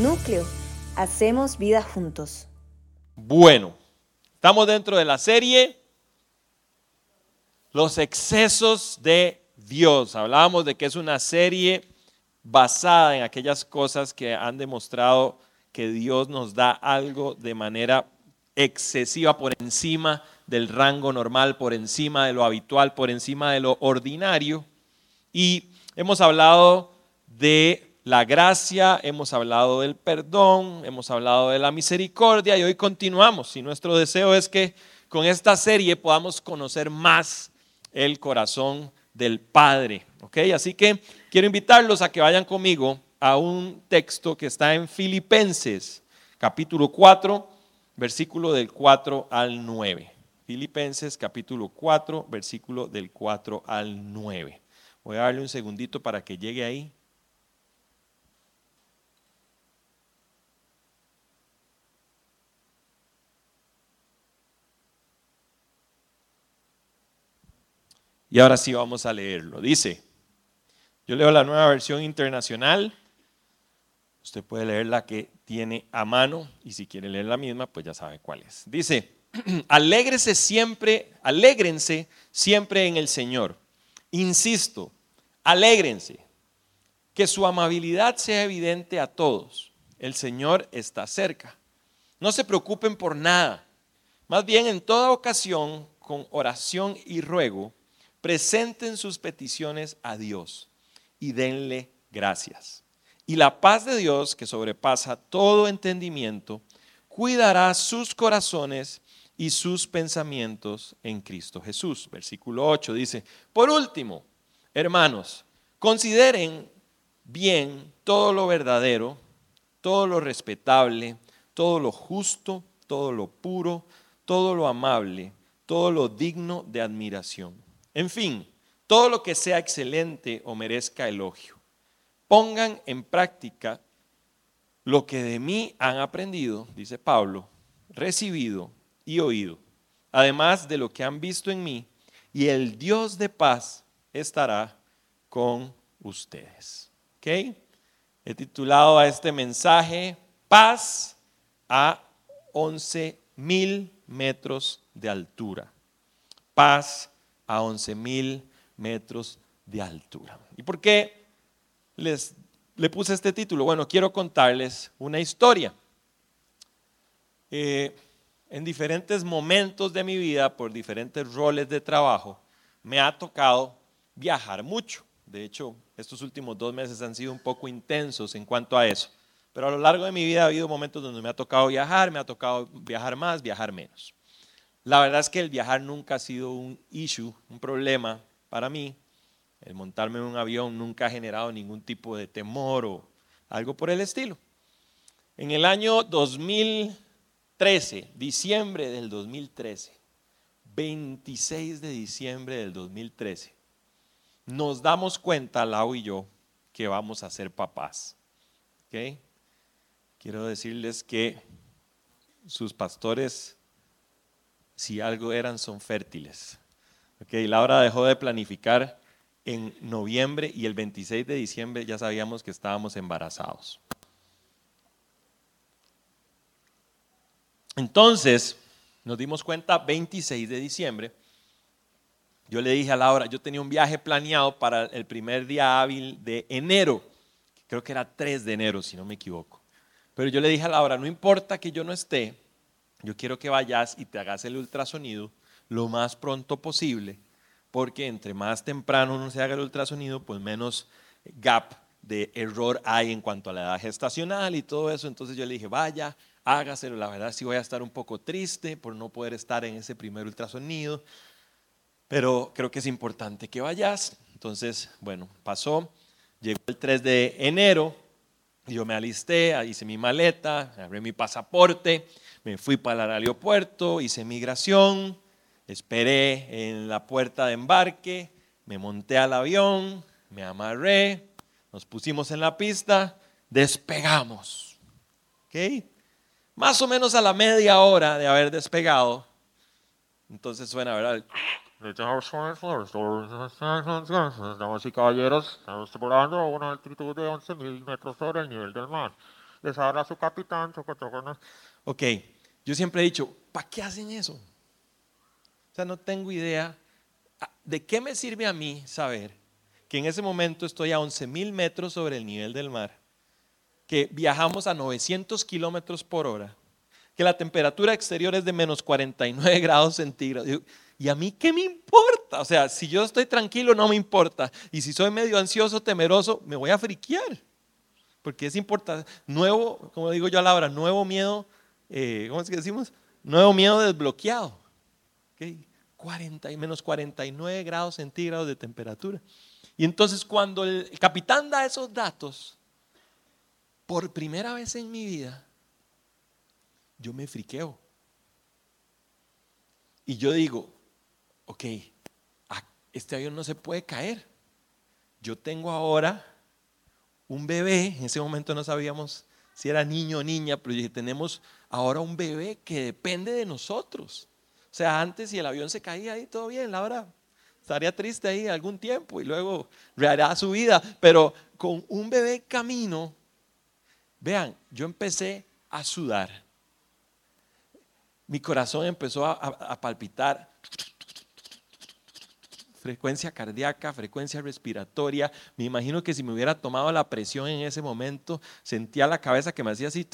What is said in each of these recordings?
Núcleo, hacemos vida juntos. Bueno, estamos dentro de la serie Los excesos de Dios. Hablábamos de que es una serie basada en aquellas cosas que han demostrado que Dios nos da algo de manera excesiva por encima del rango normal, por encima de lo habitual, por encima de lo ordinario. Y hemos hablado de la gracia, hemos hablado del perdón, hemos hablado de la misericordia y hoy continuamos. Y nuestro deseo es que con esta serie podamos conocer más el corazón del Padre. ¿ok? Así que quiero invitarlos a que vayan conmigo a un texto que está en Filipenses, capítulo 4, versículo del 4 al 9. Filipenses, capítulo 4, versículo del 4 al 9. Voy a darle un segundito para que llegue ahí. Y ahora sí vamos a leerlo. Dice, yo leo la nueva versión internacional. Usted puede leer la que tiene a mano y si quiere leer la misma, pues ya sabe cuál es. Dice, alégrese siempre, alégrense siempre en el Señor. Insisto, alégrense. Que su amabilidad sea evidente a todos. El Señor está cerca. No se preocupen por nada. Más bien en toda ocasión, con oración y ruego, presenten sus peticiones a Dios y denle gracias. Y la paz de Dios, que sobrepasa todo entendimiento, cuidará sus corazones y sus pensamientos en Cristo Jesús. Versículo 8 dice, por último, hermanos, consideren bien todo lo verdadero, todo lo respetable, todo lo justo, todo lo puro, todo lo amable, todo lo digno de admiración en fin, todo lo que sea excelente o merezca elogio. Pongan en práctica lo que de mí han aprendido, dice Pablo, recibido y oído, además de lo que han visto en mí, y el Dios de paz estará con ustedes. He titulado a este mensaje Paz a 11 mil metros de altura. Paz a 11 mil metros de altura. ¿Y por qué les, le puse este título? Bueno, quiero contarles una historia. Eh, en diferentes momentos de mi vida, por diferentes roles de trabajo, me ha tocado viajar mucho. De hecho, estos últimos dos meses han sido un poco intensos en cuanto a eso. Pero a lo largo de mi vida ha habido momentos donde me ha tocado viajar, me ha tocado viajar más, viajar menos. La verdad es que el viajar nunca ha sido un issue, un problema para mí. El montarme en un avión nunca ha generado ningún tipo de temor o algo por el estilo. En el año 2013, diciembre del 2013, 26 de diciembre del 2013, nos damos cuenta, Lau y yo, que vamos a ser papás. Quiero decirles que sus pastores si algo eran, son fértiles. Okay, Laura dejó de planificar en noviembre y el 26 de diciembre ya sabíamos que estábamos embarazados. Entonces, nos dimos cuenta 26 de diciembre. Yo le dije a Laura, yo tenía un viaje planeado para el primer día hábil de enero. Creo que era 3 de enero, si no me equivoco. Pero yo le dije a Laura, no importa que yo no esté, yo quiero que vayas y te hagas el ultrasonido lo más pronto posible, porque entre más temprano uno se haga el ultrasonido, pues menos gap de error hay en cuanto a la edad gestacional y todo eso. Entonces yo le dije, vaya, hágaselo. La verdad sí voy a estar un poco triste por no poder estar en ese primer ultrasonido, pero creo que es importante que vayas. Entonces, bueno, pasó, llegó el 3 de enero, yo me alisté, hice mi maleta, abrí mi pasaporte me fui para el aeropuerto, hice migración, esperé en la puerta de embarque, me monté al avión, me amarré, nos pusimos en la pista, despegamos. Más o menos a la media hora de haber despegado, entonces suena, ¿verdad? Damas y caballeros, estamos explorando a una altitud de 11.000 metros sobre el nivel del mar. les habla su capitán. Ok, yo siempre he dicho, ¿para qué hacen eso? O sea, no tengo idea. Ah, ¿De qué me sirve a mí saber que en ese momento estoy a 11 mil metros sobre el nivel del mar? Que viajamos a 900 kilómetros por hora que la temperatura exterior es de menos 49 grados centígrados. ¿Y a mí qué me importa? O sea, si yo estoy tranquilo, no me importa. Y si soy medio ansioso, temeroso, me voy a friquear. Porque es importante. Nuevo, como digo yo a la hora, nuevo miedo, eh, ¿cómo es que decimos? Nuevo miedo desbloqueado. ¿Okay? 40 y menos 49 grados centígrados de temperatura. Y entonces cuando el capitán da esos datos, por primera vez en mi vida, yo me friqueo. Y yo digo, ok, este avión no se puede caer. Yo tengo ahora un bebé, en ese momento no sabíamos si era niño o niña, pero tenemos ahora un bebé que depende de nosotros. O sea, antes si el avión se caía ahí, todo bien, Laura estaría triste ahí algún tiempo y luego rehará su vida, pero con un bebé camino, vean, yo empecé a sudar mi corazón empezó a, palpitar. Frecuencia cardíaca, frecuencia respiratoria. Me imagino que si me hubiera tomado la presión en ese momento, sentía la cabeza que me hacía así.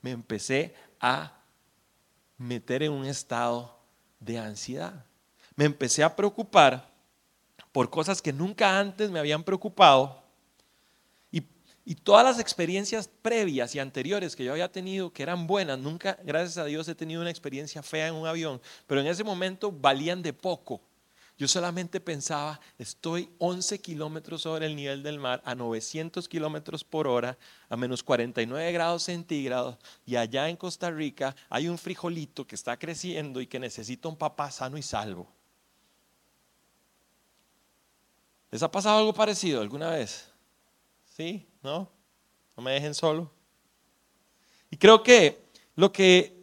Me empecé a meter en un estado de ansiedad. Me empecé a preocupar por cosas que nunca antes me habían preocupado y todas las experiencias previas y anteriores que yo había tenido, que eran buenas, nunca, gracias a Dios, he tenido una experiencia fea en un avión, pero en ese momento valían de poco. Yo solamente pensaba, estoy 11 kilómetros sobre el nivel del mar, a 900 kilómetros por hora, a menos 49 grados centígrados, y allá en Costa Rica hay un frijolito que está creciendo y que necesita un papá sano y salvo. ¿Les ha pasado algo parecido alguna vez? ¿Sí? ¿No? No me dejen solo. Y creo que lo que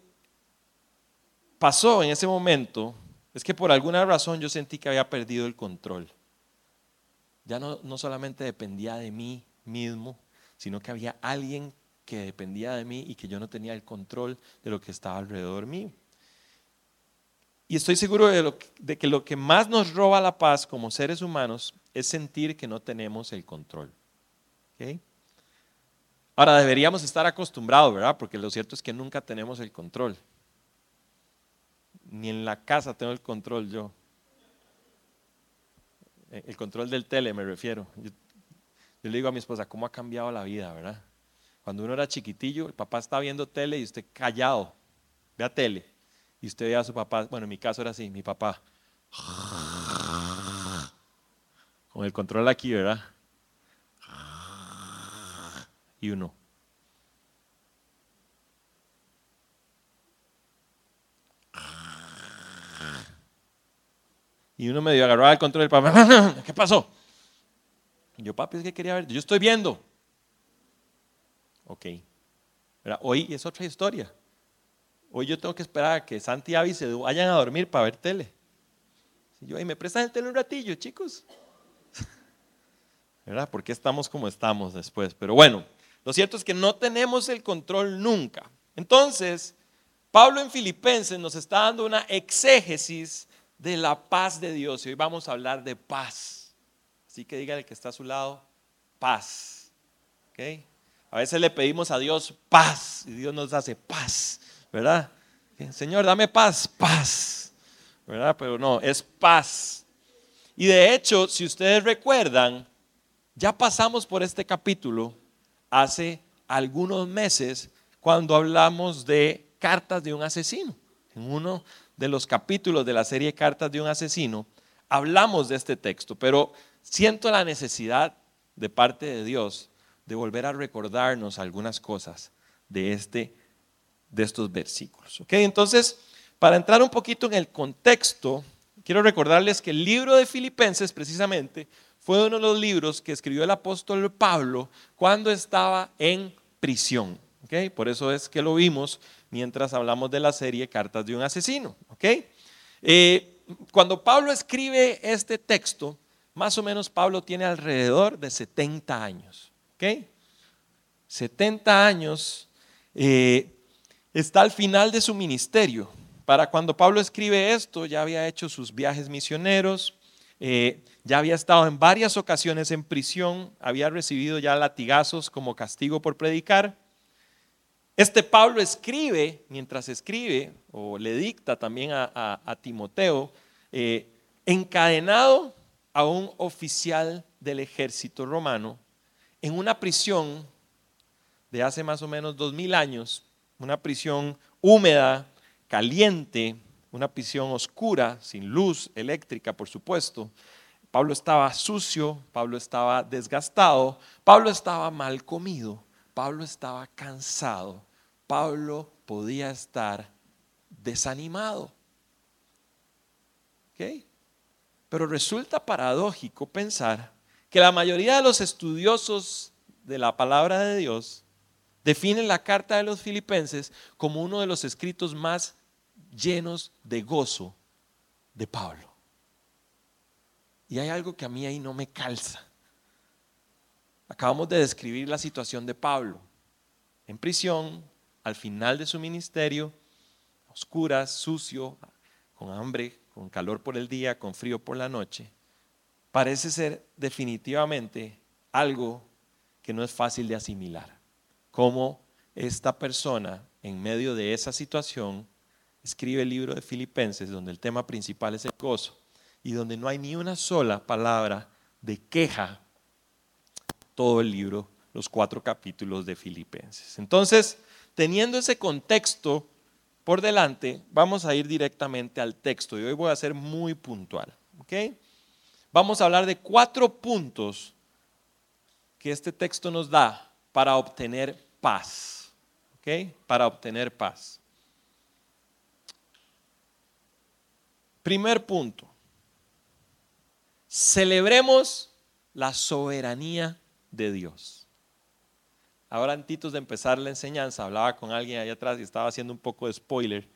pasó en ese momento es que por alguna razón yo sentí que había perdido el control. Ya no, no solamente dependía de mí mismo, sino que había alguien que dependía de mí y que yo no tenía el control de lo que estaba alrededor mío. Y estoy seguro de, de, que lo que más nos roba la paz como seres humanos es sentir que no tenemos el control. Ahora deberíamos estar acostumbrados, ¿verdad? Porque lo cierto es que nunca tenemos el control. Ni en la casa tengo el control yo. Eh, el control del tele me refiero. Yo, le digo a mi esposa, ¿cómo ha cambiado la vida, verdad? Cuando uno era chiquitillo, el papá está viendo tele y usted callado, vea tele. Y usted ve a su papá, bueno, en mi caso era así, mi papá. Con el control aquí, ¿verdad? Y uno. Y uno medio agarraba el control del papá. ¿Qué pasó? yo, papi, es que quería ver. Yo estoy viendo. Ok. Hoy es otra historia. Hoy yo tengo que esperar a que Santi y Avi se vayan a dormir para ver tele. Y yo, me prestan el tele un ratillo, chicos. ¿Verdad? Porque estamos como estamos después. Pero bueno, lo cierto es que no tenemos el control nunca. Entonces, Pablo en Filipenses nos está dando una exégesis de la paz de Dios y hoy vamos a hablar de paz. Así que diga el que está a su lado, paz. ¿Okay? A veces le pedimos a Dios paz y Dios nos hace paz, ¿verdad? Señor, dame paz, paz, ¿verdad? Pero no, es paz. Y de hecho, si ustedes recuerdan, ya pasamos por este capítulo hace algunos meses cuando hablamos de cartas de un asesino. En uno de los capítulos de la serie Cartas de un asesino hablamos de este texto, pero siento la necesidad de parte de Dios de volver a recordarnos algunas cosas de, este, de estos versículos. ¿Okay? Entonces, para entrar un poquito en el contexto, quiero recordarles que el libro de Filipenses precisamente fue uno de los libros que escribió el apóstol Pablo cuando estaba en prisión. Por eso es que lo vimos mientras hablamos de la serie Cartas de un asesino. Eh, cuando Pablo escribe este texto, más o menos Pablo tiene alrededor de 70 años. ¿okay? 70 años, eh, está al final de su ministerio. Para cuando Pablo escribe esto, ya había hecho sus viajes misioneros, eh, ya había estado en varias ocasiones en prisión, había recibido ya latigazos como castigo por predicar. Este Pablo escribe, mientras escribe, o le dicta también a, Timoteo, eh, encadenado a un oficial del ejército romano en una prisión de hace más o menos dos mil años, una prisión húmeda, caliente, una prisión oscura, sin luz eléctrica, por supuesto. Pablo estaba sucio, Pablo estaba desgastado, Pablo estaba mal comido, Pablo estaba cansado, Pablo podía estar desanimado. Pero resulta paradójico pensar que la mayoría de los estudiosos de la palabra de Dios definen la carta de los filipenses como uno de los escritos más llenos de gozo de Pablo. Y hay algo que a mí ahí no me calza. Acabamos de describir la situación de Pablo, en prisión, al final de su ministerio, oscuras, sucio, con hambre, con calor por el día, con frío por la noche. Parece ser definitivamente algo que no es fácil de asimilar. Cómo esta persona, en medio de esa situación, escribe el libro de Filipenses, donde el tema principal es el gozo, y donde no hay ni una sola palabra de queja, todo el libro, los cuatro capítulos de Filipenses. Entonces, teniendo ese contexto por delante, vamos a ir directamente al texto, y hoy voy a ser muy puntual. Vamos a hablar de cuatro puntos que este texto nos da para obtener paz. Para obtener paz. Primer punto. Celebremos la soberanía de Dios. Ahora, antes de empezar la enseñanza, hablaba con alguien allá atrás y estaba haciendo un poco de spoiler.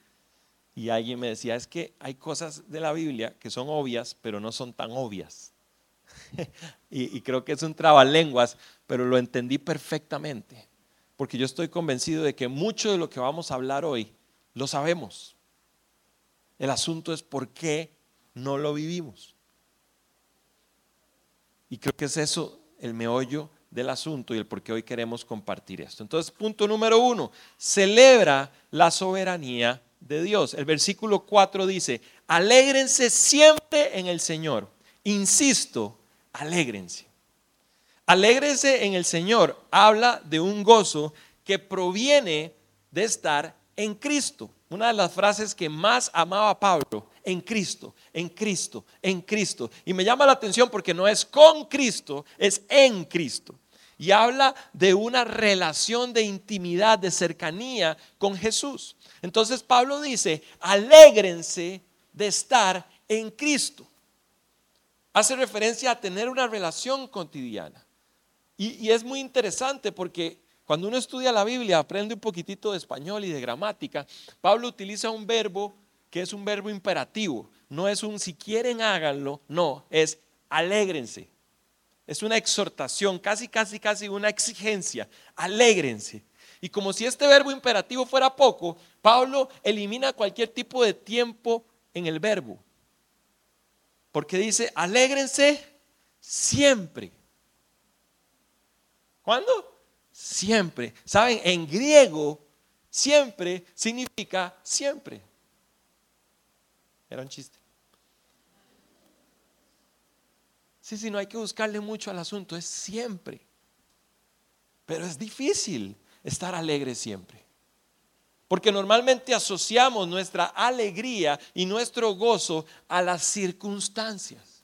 Y alguien me decía, es que hay cosas de la Biblia que son obvias, pero no son tan obvias. y, creo que es un trabalenguas, pero lo entendí perfectamente. Porque yo estoy convencido de que mucho de lo que vamos a hablar hoy lo sabemos. El asunto es por qué no lo vivimos. Y creo que es eso el meollo del asunto y el por qué hoy queremos compartir esto. Entonces, punto número uno, celebra la soberanía de Dios. El versículo 4 dice, alégrense siempre en el Señor. Insisto, alégrense. Alégrense en el Señor habla de un gozo que proviene de estar en Cristo. Una de las frases que más amaba Pablo, en Cristo, en Cristo, en Cristo. Y me llama la atención porque no es con Cristo, es en Cristo. Y habla de una relación de intimidad, de cercanía con Jesús. Entonces Pablo dice, alégrense de estar en Cristo. Hace referencia a tener una relación cotidiana. Y, y es muy interesante porque cuando uno estudia la Biblia, aprende un poquitito de español y de gramática, Pablo utiliza un verbo que es un verbo imperativo. No es un si quieren háganlo, no, es alégrense. Es una exhortación, casi, casi, casi una exigencia. Alégrense. Y como si este verbo imperativo fuera poco, Pablo elimina cualquier tipo de tiempo en el verbo. Porque dice, alégrense siempre. ¿Cuándo? siempre. ¿Saben? En griego, siempre significa siempre. Era un chiste. Sí, sí, no hay que buscarle mucho al asunto, es siempre. Pero es difícil estar alegre siempre. Porque normalmente asociamos nuestra alegría y nuestro gozo a las circunstancias.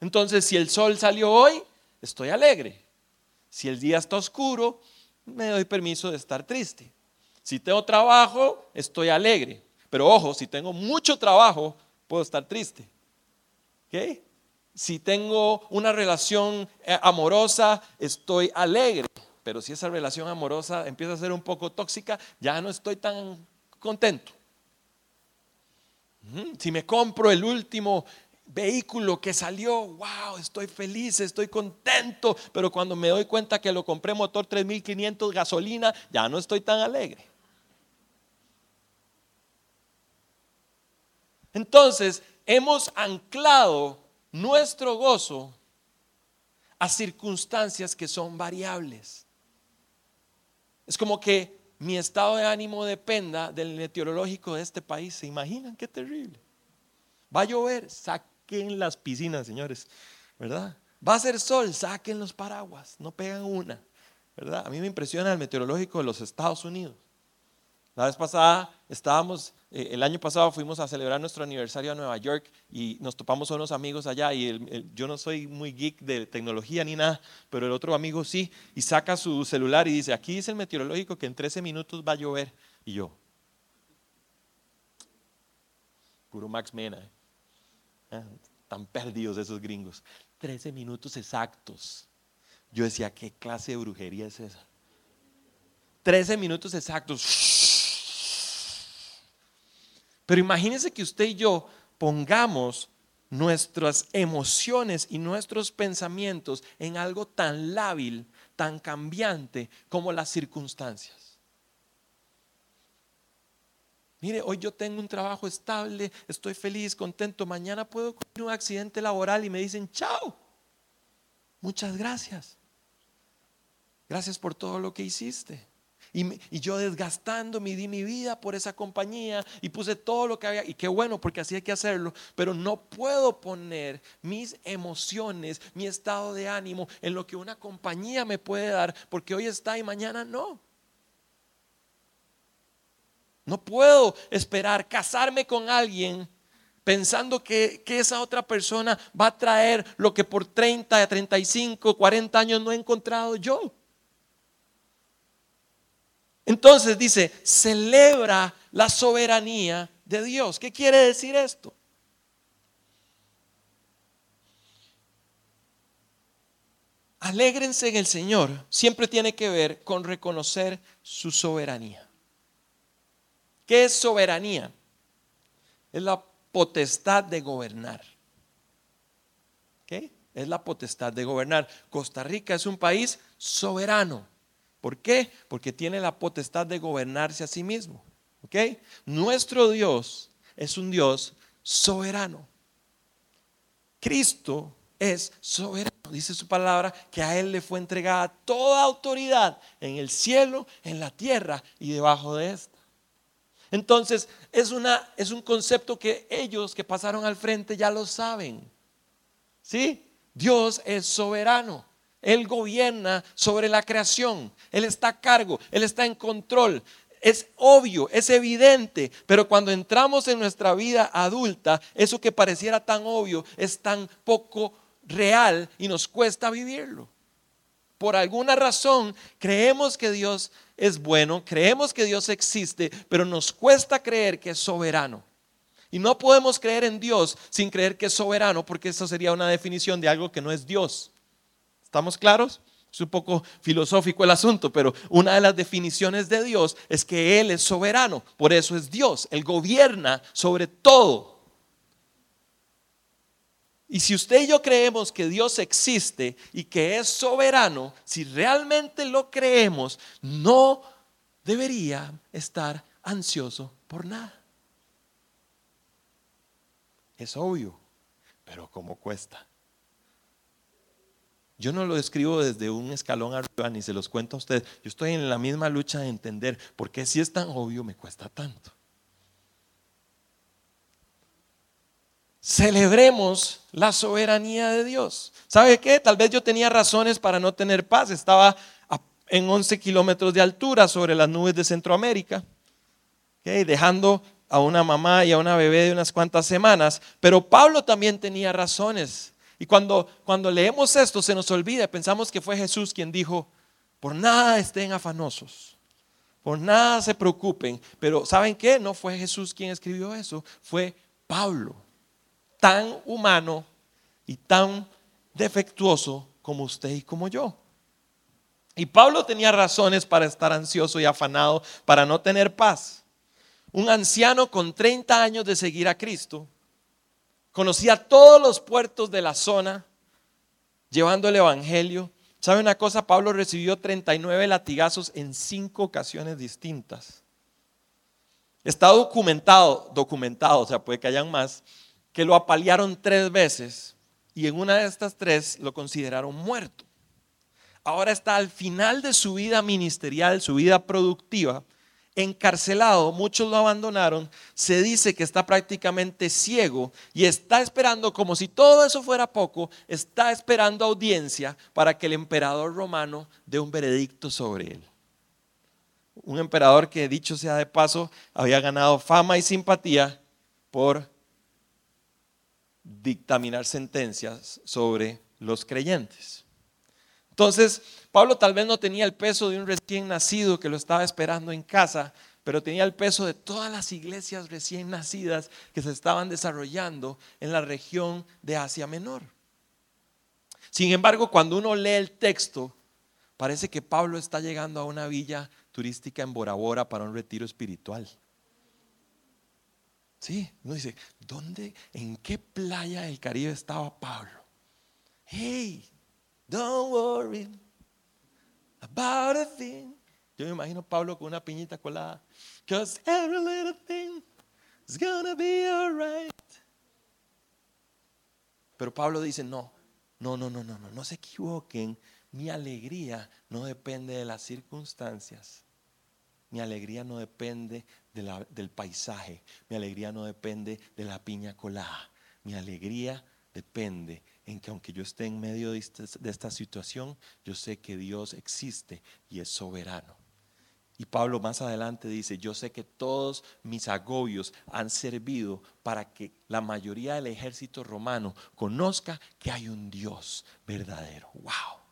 Entonces, si el sol salió hoy, estoy alegre. Si el día está oscuro, me doy permiso de estar triste. Si tengo trabajo, estoy alegre. Pero ojo, si tengo mucho trabajo, puedo estar triste. Si tengo una relación eh, amorosa, estoy alegre. Pero si esa relación amorosa empieza a ser un poco tóxica, ya no estoy tan contento. Si me compro el último vehículo que salió, wow, estoy feliz, estoy contento, pero cuando me doy cuenta que lo compré motor 3500 gasolina, ya no estoy tan alegre. Entonces, hemos anclado nuestro gozo a circunstancias que son variables. Es como que mi estado de ánimo dependa del meteorológico de este país. ¿Se imaginan qué terrible? Va a llover, saquen las piscinas, señores, ¿verdad? Va a ser sol, saquen los paraguas, no pegan una, ¿verdad? A mí me impresiona el meteorológico de los Estados Unidos. La vez pasada estábamos, eh, el año pasado fuimos a celebrar nuestro aniversario a Nueva York y nos topamos a unos amigos allá y yo no soy muy geek de tecnología ni nada, pero el otro amigo sí, y saca su celular y dice, aquí dice el meteorológico que en 13 minutos va a llover. Y yo, puro Max Mena, ¿eh? Ah, tan perdidos esos gringos. 13 minutos exactos. Yo decía, ¿qué clase de brujería es esa? 13 minutos exactos pero imagínense que usted y yo pongamos nuestras emociones y nuestros pensamientos en algo tan lábil, tan cambiante como las circunstancias. Mire, hoy yo tengo un trabajo estable, estoy feliz, contento. Mañana puedo tener un accidente laboral y me dicen, chao, muchas gracias. Gracias por todo lo que hiciste. Y, yo desgastando mi di mi vida por esa compañía y puse todo lo que había. Y qué bueno, porque así hay que hacerlo. Pero no puedo poner mis emociones, mi estado de ánimo en lo que una compañía me puede dar, porque hoy está y mañana no. No puedo esperar casarme con alguien pensando que, que, esa otra persona va a traer lo que por 30, 35, 40 años no he encontrado yo. Entonces dice, celebra la soberanía de Dios. ¿Qué quiere decir esto? Alégrense en el Señor siempre tiene que ver con reconocer su soberanía. ¿Qué es soberanía? Es la potestad de gobernar. ¿Qué? Es la potestad de gobernar. Costa Rica es un país soberano. ¿Por qué? Porque tiene la potestad de gobernarse a sí mismo. ¿Ok? Nuestro Dios es un Dios soberano. Cristo es soberano. Dice su palabra que a Él le fue entregada toda autoridad en el cielo, en la tierra y debajo de esta. Entonces, es, una, es un concepto que ellos que pasaron al frente ya lo saben. ¿Sí? Dios es soberano. Él gobierna sobre la creación. Él está a cargo. Él está en control. Es obvio, es evidente, pero cuando entramos en nuestra vida adulta, eso que pareciera tan obvio es tan poco real y nos cuesta vivirlo. Por alguna razón creemos que Dios es bueno, creemos que Dios existe, pero nos cuesta creer que es soberano. Y no podemos creer en Dios sin creer que es soberano, porque eso sería una definición de algo que no es Dios. ¿Estamos claros? Es un poco filosófico el asunto, pero una de las definiciones de Dios es que Él es soberano, por eso es Dios, Él gobierna sobre todo. Y si usted y yo creemos que Dios existe y que es soberano, si realmente lo creemos, no debería estar ansioso por nada. Es obvio, pero ¿cómo cuesta? Yo no lo escribo desde un escalón arriba ni se los cuento a ustedes. Yo estoy en la misma lucha de entender por qué si es tan obvio me cuesta tanto. Celebremos la soberanía de Dios. ¿Sabe qué? Tal vez yo tenía razones para no tener paz. Estaba en 11 kilómetros de altura sobre las nubes de Centroamérica, dejando a una mamá y a una bebé de unas cuantas semanas. Pero Pablo también tenía razones y cuando, cuando leemos esto se nos olvida, pensamos que fue Jesús quien dijo, por nada estén afanosos, por nada se preocupen. Pero ¿saben qué? No fue Jesús quien escribió eso, fue Pablo, tan humano y tan defectuoso como usted y como yo. Y Pablo tenía razones para estar ansioso y afanado, para no tener paz. Un anciano con 30 años de seguir a Cristo Conocía todos los puertos de la zona, llevando el Evangelio. ¿Sabe una cosa? Pablo recibió 39 latigazos en cinco ocasiones distintas. Está documentado, documentado, o sea, puede que hayan más, que lo apalearon tres veces y en una de estas tres lo consideraron muerto. Ahora está al final de su vida ministerial, su vida productiva, encarcelado, muchos lo abandonaron, se dice que está prácticamente ciego y está esperando, como si todo eso fuera poco, está esperando audiencia para que el emperador romano dé un veredicto sobre él. Un emperador que, dicho sea de paso, había ganado fama y simpatía por dictaminar sentencias sobre los creyentes. Entonces, Pablo tal vez no tenía el peso de un recién nacido que lo estaba esperando en casa, pero tenía el peso de todas las iglesias recién nacidas que se estaban desarrollando en la región de Asia Menor. Sin embargo, cuando uno lee el texto, parece que Pablo está llegando a una villa turística en Bora Bora para un retiro espiritual. Sí, uno dice, ¿dónde, en qué playa del Caribe estaba Pablo? Hey, don't worry about a thing. Yo me imagino Pablo con una piñita colada. Cause every little thing is gonna be alright. Pero Pablo dice, no, no, no, no, no, no, no se equivoquen. Mi alegría no depende de las circunstancias. Mi alegría no depende del paisaje. Mi alegría no depende de la piña colada. Mi alegría depende en que aunque yo esté en medio de esta, de esta situación, yo sé que Dios existe y es soberano. Y Pablo más adelante dice, yo sé que todos mis agobios han servido para que la mayoría del ejército romano conozca que hay un Dios verdadero. ¡Wow!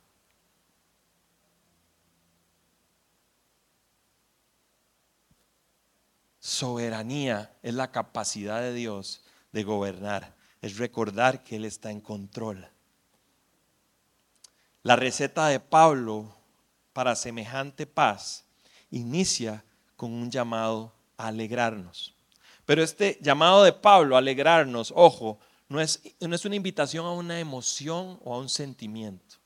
Soberanía es la capacidad de Dios de gobernar, es recordar que Él está en control. La receta de Pablo para semejante paz inicia con un llamado a alegrarnos. Pero este llamado de Pablo a alegrarnos, ojo, no es, no es una invitación a una emoción o a un sentimiento,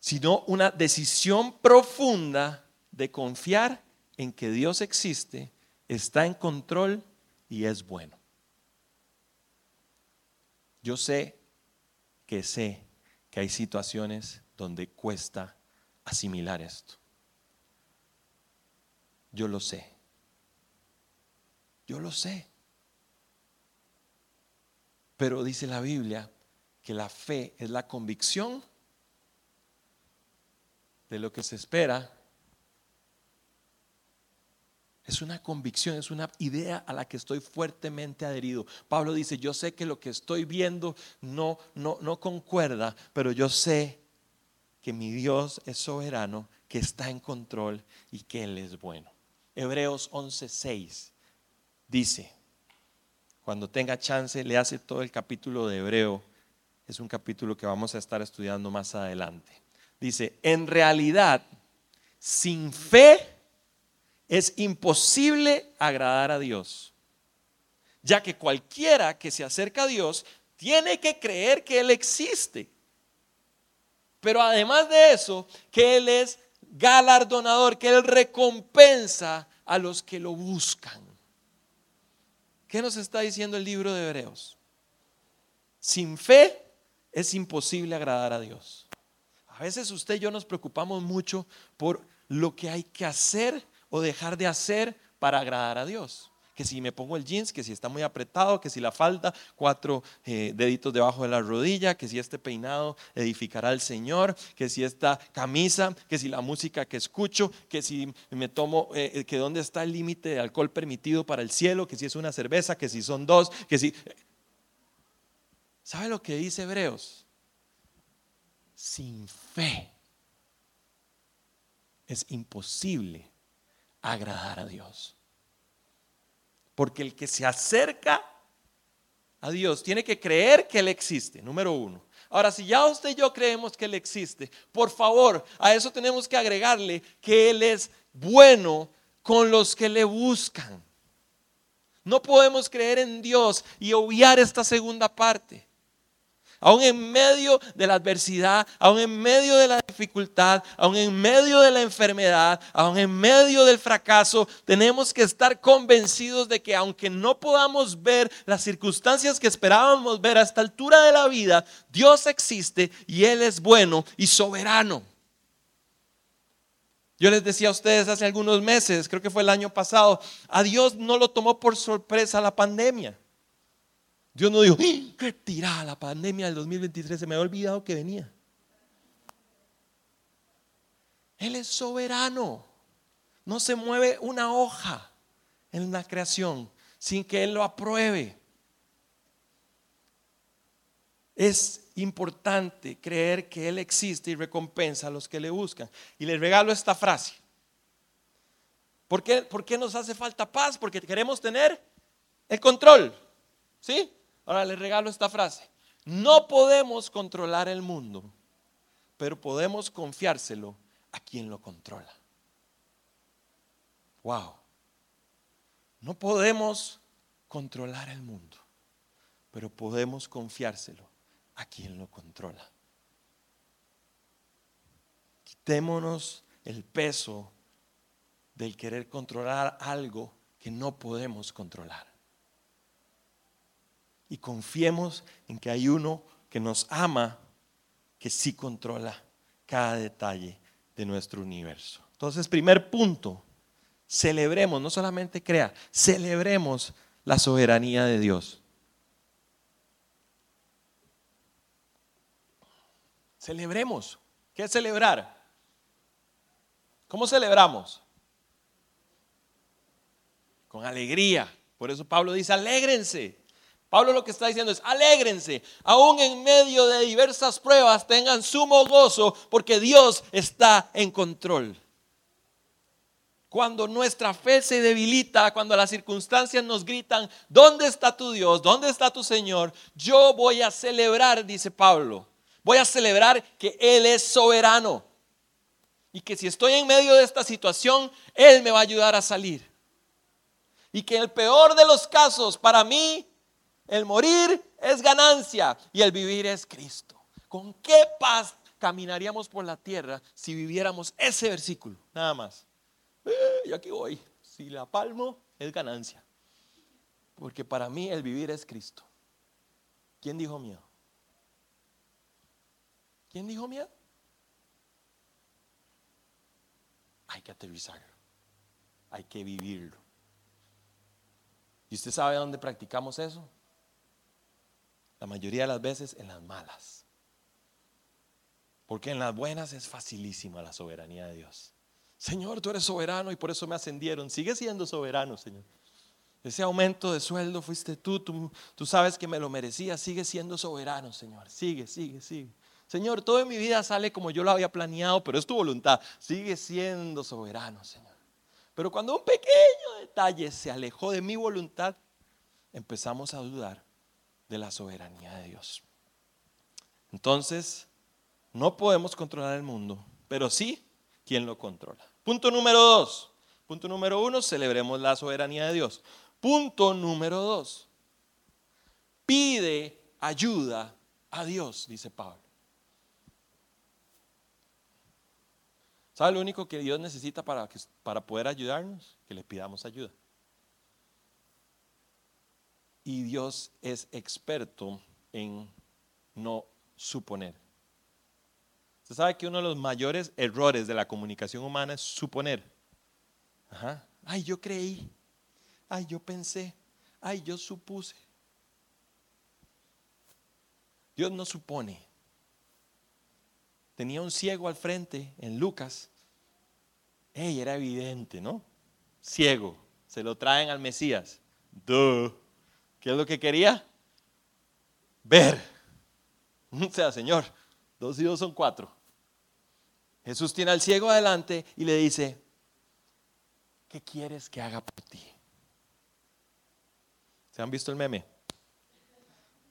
sino una decisión profunda de confiar en que Dios existe, está en control y es bueno. Yo sé que sé que hay situaciones donde cuesta asimilar esto. Yo lo sé. Yo lo sé. Pero dice la Biblia que la fe es la convicción de lo que se espera es una convicción, es una idea a la que estoy fuertemente adherido. Pablo dice, yo sé que lo que estoy viendo no, no, no concuerda, pero yo sé que mi Dios es soberano, que está en control y que Él es bueno. Hebreos 11:6 dice, cuando tenga chance, le hace todo el capítulo de Hebreo. Es un capítulo que vamos a estar estudiando más adelante. Dice, en realidad, sin fe, es imposible agradar a Dios, ya que cualquiera que se acerca a Dios tiene que creer que Él existe. Pero además de eso, que Él es galardonador, que Él recompensa a los que lo buscan. ¿Qué nos está diciendo el libro de Hebreos? Sin fe es imposible agradar a Dios. A veces usted y yo nos preocupamos mucho por lo que hay que hacer o dejar de hacer para agradar a Dios. Que si me pongo el jeans, que si está muy apretado, que si la falda, cuatro eh, deditos debajo de la rodilla, que si este peinado edificará al Señor, que si esta camisa, que si la música que escucho, que si me tomo, eh, eh, que dónde está el límite de alcohol permitido para el cielo, que si es una cerveza, que si son dos, que si... ¿Sabe lo que dice Hebreos? Sin fe es imposible agradar a Dios. Porque el que se acerca a Dios tiene que creer que Él existe, número uno. Ahora, si ya usted y yo creemos que Él existe, por favor, a eso tenemos que agregarle que Él es bueno con los que le buscan. No podemos creer en Dios y obviar esta segunda parte. Aún en medio de la adversidad, aún en medio de la dificultad, aún en medio de la enfermedad, aún en medio del fracaso, tenemos que estar convencidos de que aunque no podamos ver las circunstancias que esperábamos ver a esta altura de la vida, Dios existe y Él es bueno y soberano. Yo les decía a ustedes hace algunos meses, creo que fue el año pasado, a Dios no lo tomó por sorpresa la pandemia. Dios no dijo, ¡Ah! qué tirada la pandemia del 2023, se me había olvidado que venía. Él es soberano. No se mueve una hoja en la creación sin que Él lo apruebe. Es importante creer que Él existe y recompensa a los que le buscan. Y les regalo esta frase. ¿Por qué, ¿Por qué nos hace falta paz? Porque queremos tener el control. ¿Sí? Ahora les regalo esta frase. No podemos controlar el mundo, pero podemos confiárselo a quien lo controla. Wow. No podemos controlar el mundo, pero podemos confiárselo a quien lo controla. Quitémonos el peso del querer controlar algo que no podemos controlar y confiemos en que hay uno que nos ama, que sí controla cada detalle de nuestro universo. Entonces, primer punto, celebremos, no solamente crea, celebremos la soberanía de Dios. Celebremos. ¿Qué es celebrar? ¿Cómo celebramos? Con alegría. Por eso Pablo dice, alégrense. Pablo lo que está diciendo es, alégrense, aún en medio de diversas pruebas, tengan sumo gozo, porque Dios está en control. Cuando nuestra fe se debilita, cuando las circunstancias nos gritan, ¿dónde está tu Dios? ¿Dónde está tu Señor? Yo voy a celebrar, dice Pablo. Voy a celebrar que Él es soberano. Y que si estoy en medio de esta situación, Él me va a ayudar a salir. Y que en el peor de los casos, para mí, el morir es ganancia y el vivir es Cristo. ¿Con qué paz caminaríamos por la tierra si viviéramos ese versículo? Nada más. Eh, y aquí voy. Si la palmo, es ganancia. Porque para mí el vivir es Cristo. ¿Quién dijo miedo? ¿Quién dijo miedo? Hay que aterrizarlo. Hay que vivirlo. ¿Y usted sabe dónde practicamos eso? La mayoría de las veces en las malas. Porque en las buenas es facilísima la soberanía de Dios. Señor, tú eres soberano y por eso me ascendieron. Sigue siendo soberano, Señor. Ese aumento de sueldo fuiste tú, tú, sabes que me lo merecía. Sigue siendo soberano, Señor. Sigue, sigue, sigue. Señor, todo en mi vida sale como yo lo había planeado, pero es tu voluntad. Sigue siendo soberano, Señor. Pero cuando un pequeño detalle se alejó de mi voluntad, empezamos a dudar de la soberanía de Dios. Entonces, no podemos controlar el mundo, pero sí quien lo controla. Punto número dos. Punto número uno, celebremos la soberanía de Dios. Punto número dos, pide ayuda a Dios, dice Pablo. ¿Sabe lo único que Dios necesita para, para poder ayudarnos? Que le pidamos ayuda y Dios es experto en no suponer. Usted sabe que uno de los mayores errores de la comunicación humana es suponer. Ajá. Ay, yo creí. Ay, yo pensé. Ay, yo supuse. Dios no supone. Tenía un ciego al frente en Lucas. Ey, era evidente, ¿no? Ciego. Se lo traen al Mesías. Duh. ¿Qué es lo que quería? Ver. O sea, Señor, dos y dos son cuatro. Jesús tiene al ciego adelante y le dice, ¿qué quieres que haga por ti? ¿Se han visto el meme?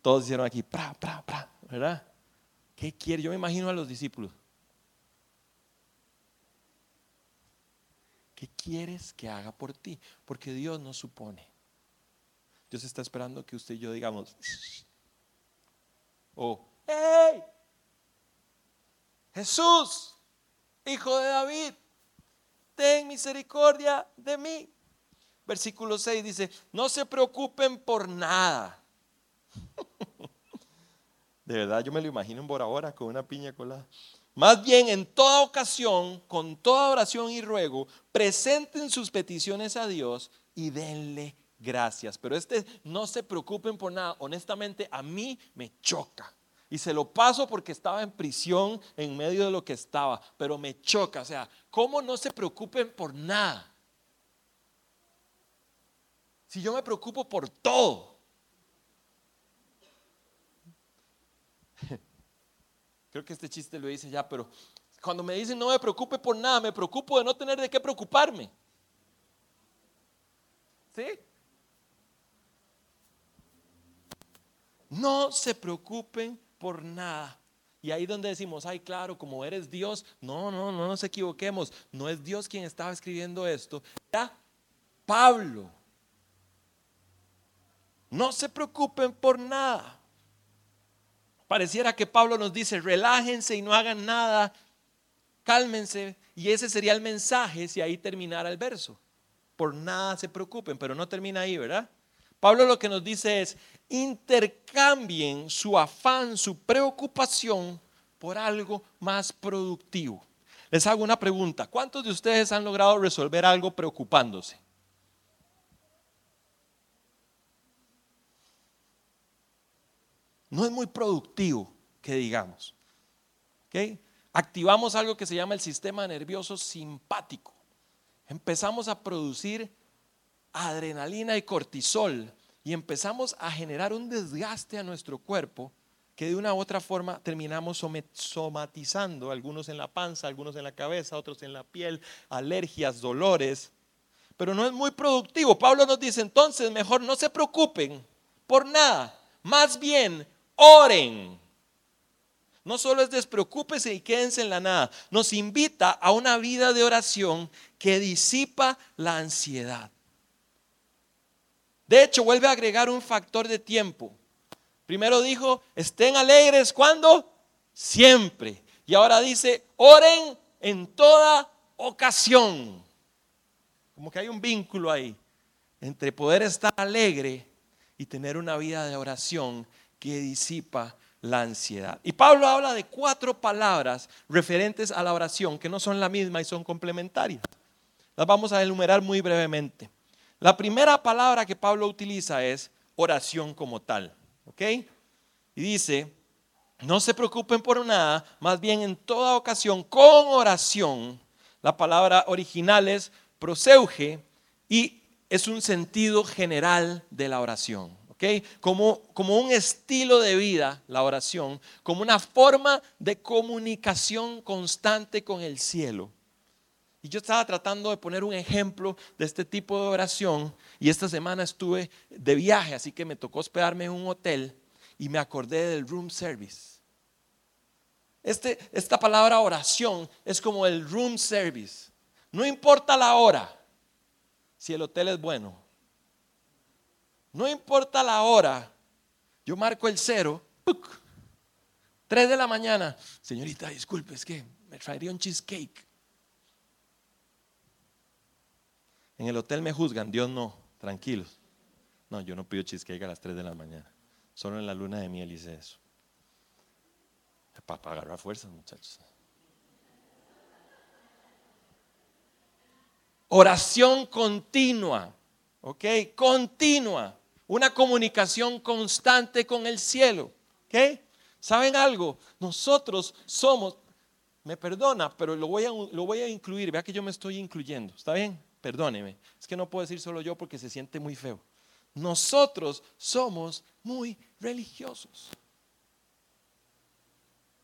Todos hicieron aquí, pra, pra, pra, ¿verdad? ¿Qué quiere? Yo me imagino a los discípulos. ¿Qué quieres que haga por ti? Porque Dios no supone. Dios está esperando que usted y yo digamos, o, oh, ¡hey! Jesús, hijo de David, ten misericordia de mí. Versículo 6 dice, no se preocupen por nada. De verdad, yo me lo imagino en Bora Bora con una piña colada. Más bien, en toda ocasión, con toda oración y ruego, presenten sus peticiones a Dios y denle gracias. Pero este, no se preocupen por nada. Honestamente, a mí me choca. Y se lo paso porque estaba en prisión en medio de lo que estaba. Pero me choca. O sea, ¿cómo no se preocupen por nada? Si yo me preocupo por todo. Creo que este chiste lo dice ya, pero cuando me dicen no me preocupe por nada, me preocupo de no tener de qué preocuparme. ¿Sí? No se preocupen por nada. Y ahí donde decimos, ay, claro, como eres Dios, no, no, no nos equivoquemos. No es Dios quien estaba escribiendo esto. Era Pablo. No se preocupen por nada. Pareciera que Pablo nos dice, relájense y no hagan nada, cálmense. Y ese sería el mensaje si ahí terminara el verso. Por nada se preocupen, pero no termina ahí, ¿verdad? Pablo lo que nos dice es, intercambien su afán, su preocupación por algo más productivo. Les hago una pregunta, ¿cuántos de ustedes han logrado resolver algo preocupándose? No es muy productivo, que digamos. Activamos algo que se llama el sistema nervioso simpático. Empezamos a producir adrenalina y cortisol y empezamos a generar un desgaste a nuestro cuerpo que de una u otra forma terminamos somatizando, algunos en la panza, algunos en la cabeza, otros en la piel, alergias, dolores, pero no es muy productivo. Pablo nos dice entonces, mejor no se preocupen por nada, más bien oren. No solo es despreocúpese y quédense en la nada, nos invita a una vida de oración que disipa la ansiedad. De hecho, vuelve a agregar un factor de tiempo. Primero dijo, estén alegres cuando siempre. Y ahora dice, oren en toda ocasión. Como que hay un vínculo ahí entre poder estar alegre y tener una vida de oración que disipa la ansiedad. Y Pablo habla de cuatro palabras referentes a la oración que no son la misma y son complementarias. Las vamos a enumerar muy brevemente. La primera palabra que Pablo utiliza es oración como tal. ¿Ok? Y dice, no se preocupen por nada, más bien en toda ocasión, con oración. La palabra original es proseuge y es un sentido general de la oración. Como, como un estilo de vida, la oración, como una forma de comunicación constante con el cielo. Y yo estaba tratando de poner un ejemplo de este tipo de oración y esta semana estuve de viaje, así que me tocó hospedarme en un hotel y me acordé del room service. Este, esta palabra oración es como el room service. No importa la hora, si el hotel es bueno. No importa la hora, yo marco el cero, tres de la mañana. Señorita, disculpe, es que me traería un cheesecake. En el hotel me juzgan, Dios no, tranquilos. No, yo no pido cheesecake a las 3 de la mañana. Solo en la luna de miel hice eso. Para agarrar fuerzas, muchachos. Oración continua, ¿ok? Continua una comunicación constante con el cielo. ¿Ok? ¿Saben algo? Nosotros somos, me perdona, pero lo voy a, lo voy a incluir. Vea que yo me estoy incluyendo. ¿Está bien? Perdóneme. Es que no puedo decir solo yo porque se siente muy feo. Nosotros somos muy religiosos.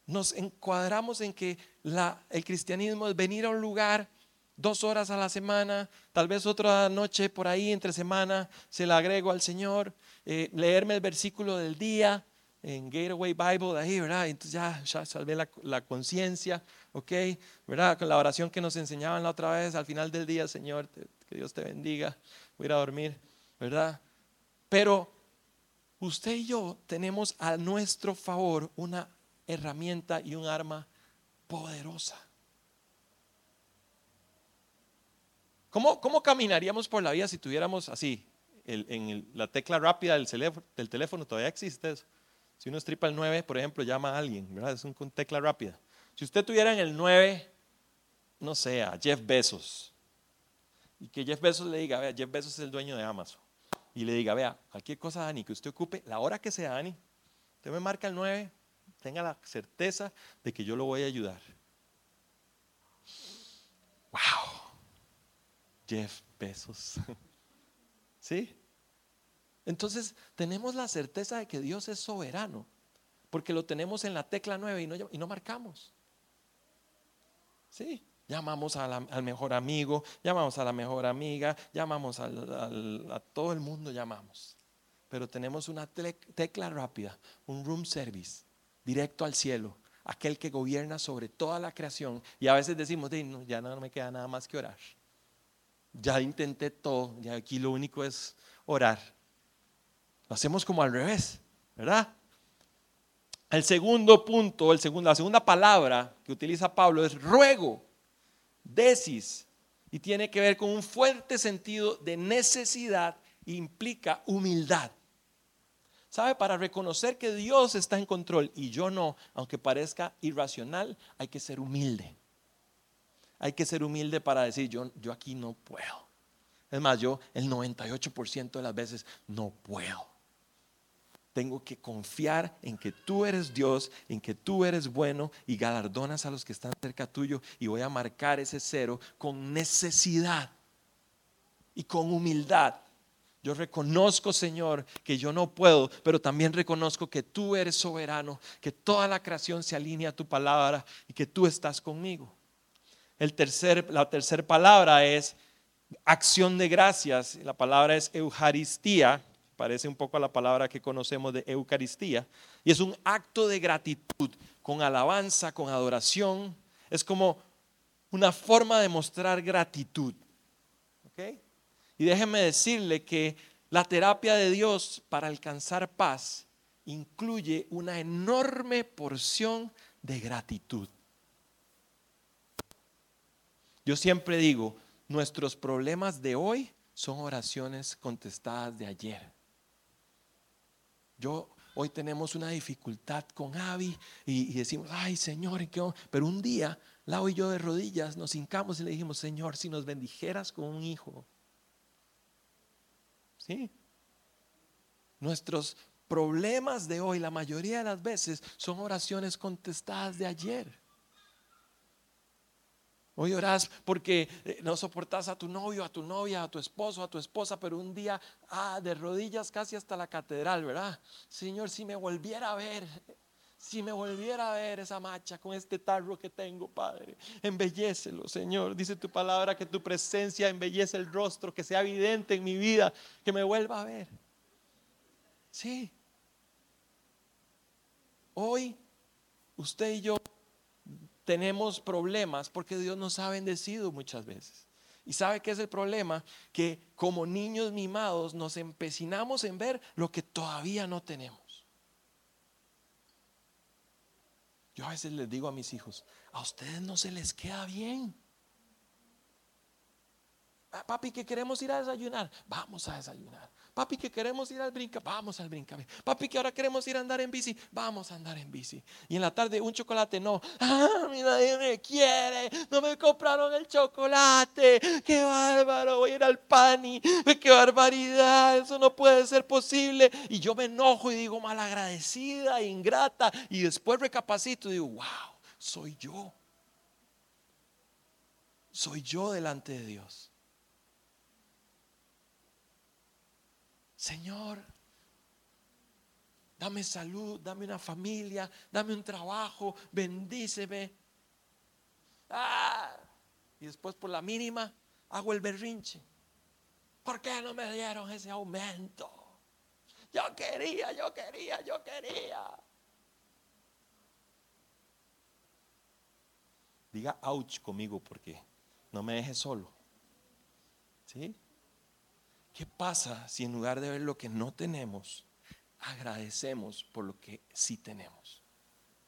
Nos encuadramos en que el cristianismo es venir a un lugar dos horas a la semana, tal vez otra noche por ahí entre semana se la agrego al Señor, eh, leerme el versículo del día en Gateway Bible, ahí, ¿verdad? Entonces ya, ya salvé la, conciencia, ¿ok? ¿Verdad? Con la oración que nos enseñaban la otra vez al final del día, Señor, que Dios te bendiga, voy a ir a dormir, ¿verdad? Pero usted y yo tenemos a nuestro favor una herramienta y un arma poderosa. ¿Cómo, cómo caminaríamos por la vida si tuviéramos así, en la tecla rápida del teléfono todavía existe eso? Si uno estripa el 9, por ejemplo, llama a alguien, ¿verdad? Es un, tecla rápida. Si usted tuviera en el 9, no sé, a Jeff Bezos, y que Jeff Bezos le diga, vea, Jeff Bezos es el dueño de Amazon, y le diga, vea, cualquier cosa, Dani, que usted ocupe, la hora que sea, Dani, usted me marca el 9, tenga la certeza de que yo lo voy a ayudar. ¡Wow! Jeff Bezos. ¿Sí? Entonces tenemos la certeza de que Dios es soberano, porque lo tenemos en la tecla 9 y no, y no marcamos. ¿Sí? Llamamos al mejor amigo, llamamos a la mejor amiga, llamamos a todo el mundo, llamamos. Pero tenemos una tecla rápida, un room service, directo al cielo, aquel que gobierna sobre toda la creación. Y a veces decimos, ya no me queda nada más que orar. Ya intenté todo, ya aquí lo único es orar. Lo hacemos como al revés, ¿verdad? El segundo punto, el la segunda palabra que utiliza Pablo es ruego, desis, y tiene que ver con un fuerte sentido de necesidad e implica humildad. ¿Sabe? Para reconocer que Dios está en control y yo no, aunque parezca irracional, hay que ser humilde hay que ser humilde para decir, yo, yo aquí no puedo. Es más, yo el 98% de las veces no puedo. Tengo que confiar en que tú eres Dios, en que tú eres bueno y galardonas a los que están cerca tuyo y voy a marcar ese cero con necesidad y con humildad. Yo reconozco, Señor, que yo no puedo, pero también reconozco que tú eres soberano, que toda la creación se alinea a tu palabra y que tú estás conmigo la tercera palabra es acción de gracias. La palabra es Eucaristía. Parece un poco a la palabra que conocemos de Eucaristía. Y es un acto de gratitud, con alabanza, con adoración. Es como una forma de mostrar gratitud. Y déjeme decirle que la terapia de Dios para alcanzar paz incluye una enorme porción de gratitud. Yo siempre digo, nuestros problemas de hoy son oraciones contestadas de ayer. Yo hoy tenemos una dificultad con Abby y, decimos, ay Señor, ¿qué pero un día Lau y yo de rodillas nos hincamos y le dijimos, Señor, si nos bendijeras con un hijo. ¿Sí? Nuestros problemas de hoy, la mayoría de las veces, son oraciones contestadas de ayer. Hoy orás porque eh, no soportas a tu novio, a tu novia, a tu esposo, a tu esposa, pero un día, ah, de rodillas casi hasta la catedral, ¿verdad? Señor, si me volviera a ver, si me volviera a ver esa macha con este tarro que tengo, Padre, embellecelo, Señor. Dice tu palabra que tu presencia embellece el rostro, que sea evidente en mi vida, que me vuelva a ver. Sí. Hoy, usted y yo tenemos problemas porque Dios nos ha bendecido muchas veces. ¿Y sabe qué es el problema? Que como niños mimados nos empecinamos en ver lo que todavía no tenemos. Yo a veces les digo a mis hijos, a ustedes no se les queda bien. Ah, papi, que queremos ir a desayunar, vamos a desayunar. Papi, que queremos ir al brinca, vamos al brinca. Papi, que ahora queremos ir a andar en bici, vamos a andar en bici. Y en la tarde un chocolate, no. Ah, mira, nadie me quiere, no me compraron el chocolate. Qué bárbaro, voy a ir al pani. Qué barbaridad, eso no puede ser posible. Y yo me enojo y digo malagradecida, ingrata. Y después recapacito y digo, wow, soy yo. Soy yo delante de Dios. Señor, dame salud, dame una familia, dame un trabajo, bendíceme. Ah, y después por la mínima hago el berrinche. ¿Por qué no me dieron ese aumento? Yo quería, yo quería, yo quería. Diga ouch conmigo porque no me deje solo. ¿Sí? ¿Qué pasa si en lugar de ver lo que no tenemos, agradecemos por lo que sí tenemos?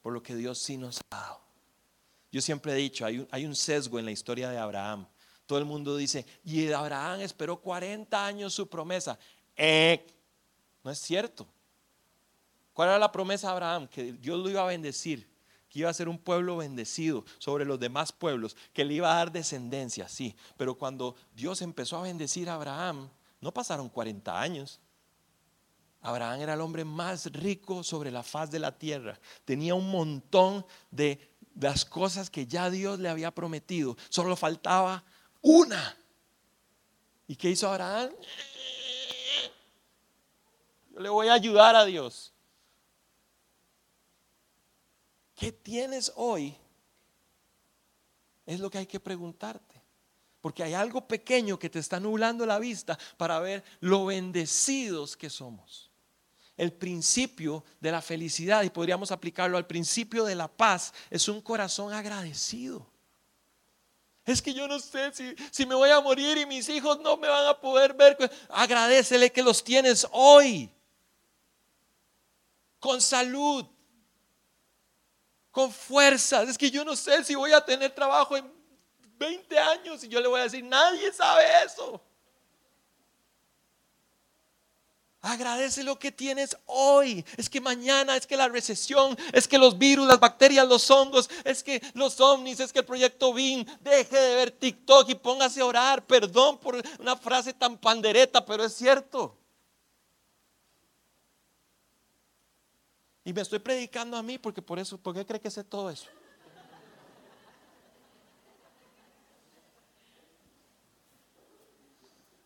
Por lo que Dios sí nos ha dado. Yo siempre he dicho, hay un, sesgo en la historia de Abraham. Todo el mundo dice, y Abraham esperó 40 años su promesa. Eh, no es cierto. ¿Cuál era la promesa de Abraham? Que Dios lo iba a bendecir, que iba a ser un pueblo bendecido sobre los demás pueblos, que le iba a dar descendencia, sí. Pero cuando Dios empezó a bendecir a Abraham, no pasaron 40 años. Abraham era el hombre más rico sobre la faz de la tierra. Tenía un montón de las cosas que ya Dios le había prometido. Solo faltaba una. ¿Y qué hizo Abraham? Yo le voy a ayudar a Dios. ¿Qué tienes hoy? Es lo que hay que preguntarte. Porque hay algo pequeño que te está nublando la vista para ver lo bendecidos que somos. El principio de la felicidad, y podríamos aplicarlo al principio de la paz, es un corazón agradecido. Es que yo no sé si, si me voy a morir y mis hijos no me van a poder ver. Agradecele que los tienes hoy. Con salud con fuerzas. Es que yo no sé si voy a tener trabajo en 20 años y yo le voy a decir, nadie sabe eso. Agradece lo que tienes hoy. Es que mañana, es que la recesión, es que los virus, las bacterias, los hongos, es que los ovnis, es que el proyecto BIM, deje de ver TikTok y póngase a orar. Perdón por una frase tan pandereta, pero es cierto. Y me estoy predicando a mí porque por eso, ¿por qué cree que sé todo eso?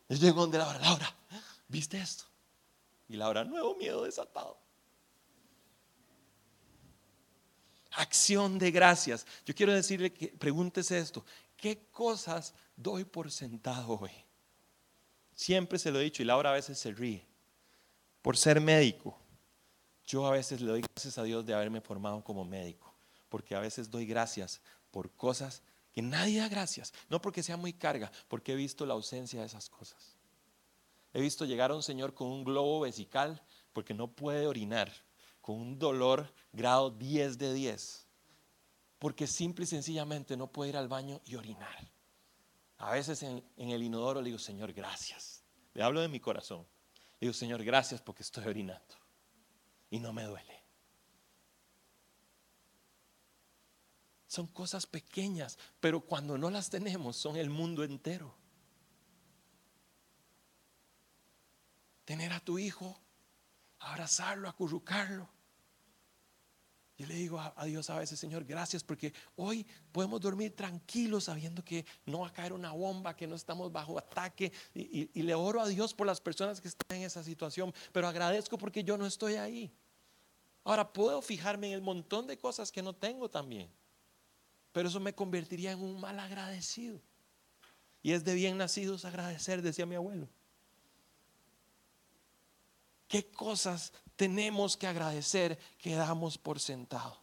Yo llego donde Laura, Laura, ¿viste esto? Y Laura, nuevo miedo desatado. Acción de gracias. Yo quiero decirle que pregúntese esto. ¿Qué cosas doy por sentado hoy? Siempre se lo he dicho y Laura a veces se ríe. Por ser médico, yo a veces le doy gracias a Dios de haberme formado como médico, porque a veces doy gracias por cosas que nadie da gracias, no porque sea muy carga, porque he visto la ausencia de esas cosas. He visto llegar a un señor con un globo vesical porque no puede orinar, con un dolor grado 10 de 10, porque simple y sencillamente no puede ir al baño y orinar. A veces en, en el inodoro le digo, Señor, gracias. Le hablo de mi corazón. Le digo, Señor, gracias porque estoy orinando y no me duele. Son cosas pequeñas, pero cuando no las tenemos son el mundo entero. Tener a tu hijo, abrazarlo, acurrucarlo. Yo le digo a, Dios a veces, Señor, gracias porque hoy podemos dormir tranquilos sabiendo que no va a caer una bomba, que no estamos bajo ataque. y le oro a Dios por las personas que están en esa situación, pero agradezco porque yo no estoy ahí. Ahora puedo fijarme en el montón de cosas que no tengo también, pero eso me convertiría en un mal agradecido. Y es de bien nacidos agradecer, decía mi abuelo. ¿Qué cosas tenemos que agradecer que damos por sentado?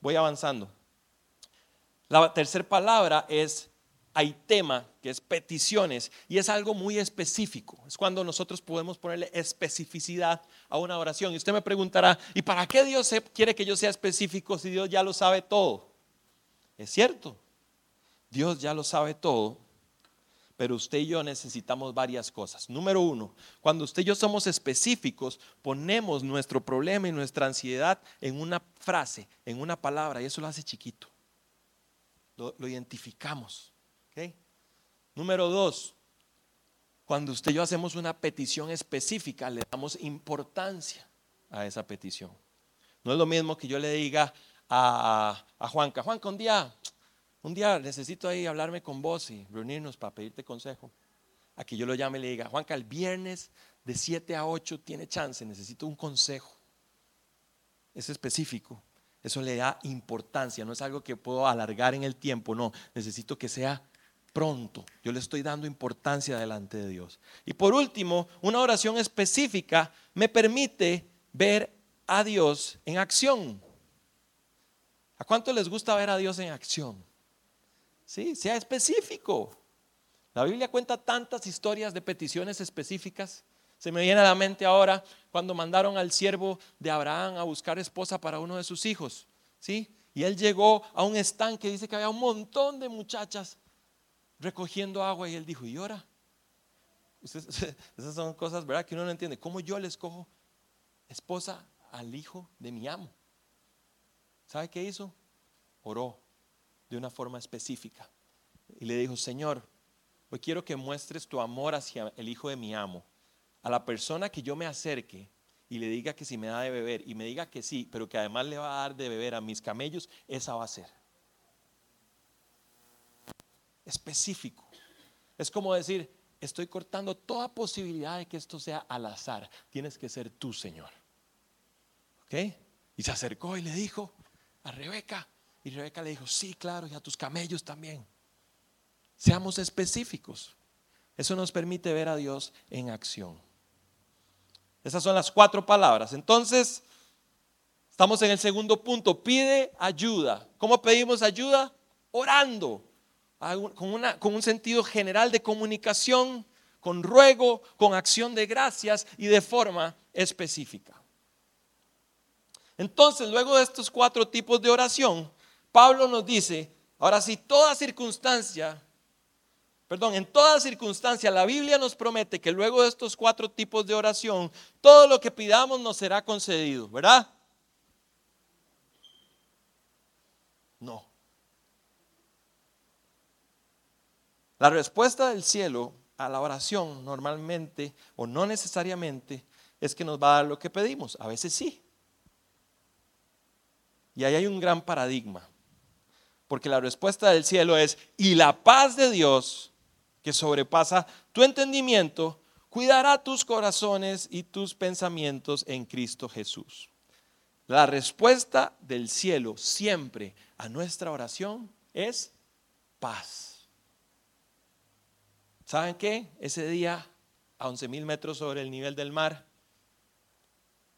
Voy avanzando. La tercera palabra es hay tema, que es peticiones, y es algo muy específico. Es cuando nosotros podemos ponerle especificidad a una oración. Y usted me preguntará, ¿y para qué Dios quiere que yo sea específico si Dios ya lo sabe todo? Es cierto, Dios ya lo sabe todo, pero usted y yo necesitamos varias cosas. Número uno, cuando usted y yo somos específicos, ponemos nuestro problema y nuestra ansiedad en una frase, en una palabra, y eso lo hace chiquito. Lo, identificamos. Número dos, cuando usted y yo hacemos una petición específica, le damos importancia a esa petición. No es lo mismo que yo le diga a, Juanca, Juanca, un día, un día necesito ahí hablarme con vos y reunirnos para pedirte consejo. A que yo lo llame y le diga, Juanca, el viernes de 7 a 8 tiene chance, necesito un consejo. Es específico. Eso le da importancia, no es algo que puedo alargar en el tiempo, no, necesito que sea pronto. Yo le estoy dando importancia delante de Dios. Y por último, una oración específica me permite ver a Dios en acción. ¿A cuánto les gusta ver a Dios en acción? Sí, sea específico. La Biblia cuenta tantas historias de peticiones específicas. Se me viene a la mente ahora cuando mandaron al siervo de Abraham a buscar esposa para uno de sus hijos. ¿Sí? Y él llegó a un estanque, dice que había un montón de muchachas recogiendo agua y él dijo, ¿y ahora? Esas son cosas, ¿verdad? Que uno no entiende. ¿Cómo yo le escojo esposa al hijo de mi amo? ¿Sabe qué hizo? Oró de una forma específica y le dijo, Señor, hoy quiero que muestres tu amor hacia el hijo de mi amo. A la persona que yo me acerque y le diga que si me da de beber y me diga que sí, pero que además le va a dar de beber a mis camellos, esa va a ser. Específico. Es como decir, estoy cortando toda posibilidad de que esto sea al azar. Tienes que ser tú, Señor. ¿Ok? Y se acercó y le dijo a Rebeca. Y Rebeca le dijo, sí, claro, y a tus camellos también. Seamos específicos. Eso nos permite ver a Dios en acción. Esas son las cuatro palabras. Entonces, estamos en el segundo punto. Pide ayuda. ¿Cómo pedimos ayuda? Orando. Con, una, con un sentido general de comunicación, con ruego, con acción de gracias y de forma específica. Entonces, luego de estos cuatro tipos de oración, Pablo nos dice, ahora si toda circunstancia perdón, en toda circunstancia, la Biblia nos promete que luego de estos cuatro tipos de oración, todo lo que pidamos nos será concedido, ¿verdad? No. La respuesta del cielo a la oración normalmente o no necesariamente es que nos va a dar lo que pedimos. A veces sí. Y ahí hay un gran paradigma. Porque la respuesta del cielo es, y la paz de Dios, que sobrepasa tu entendimiento, cuidará tus corazones y tus pensamientos en Cristo Jesús. La respuesta del cielo siempre a nuestra oración es paz. ¿Saben qué? Ese día, a 11 mil metros sobre el nivel del mar,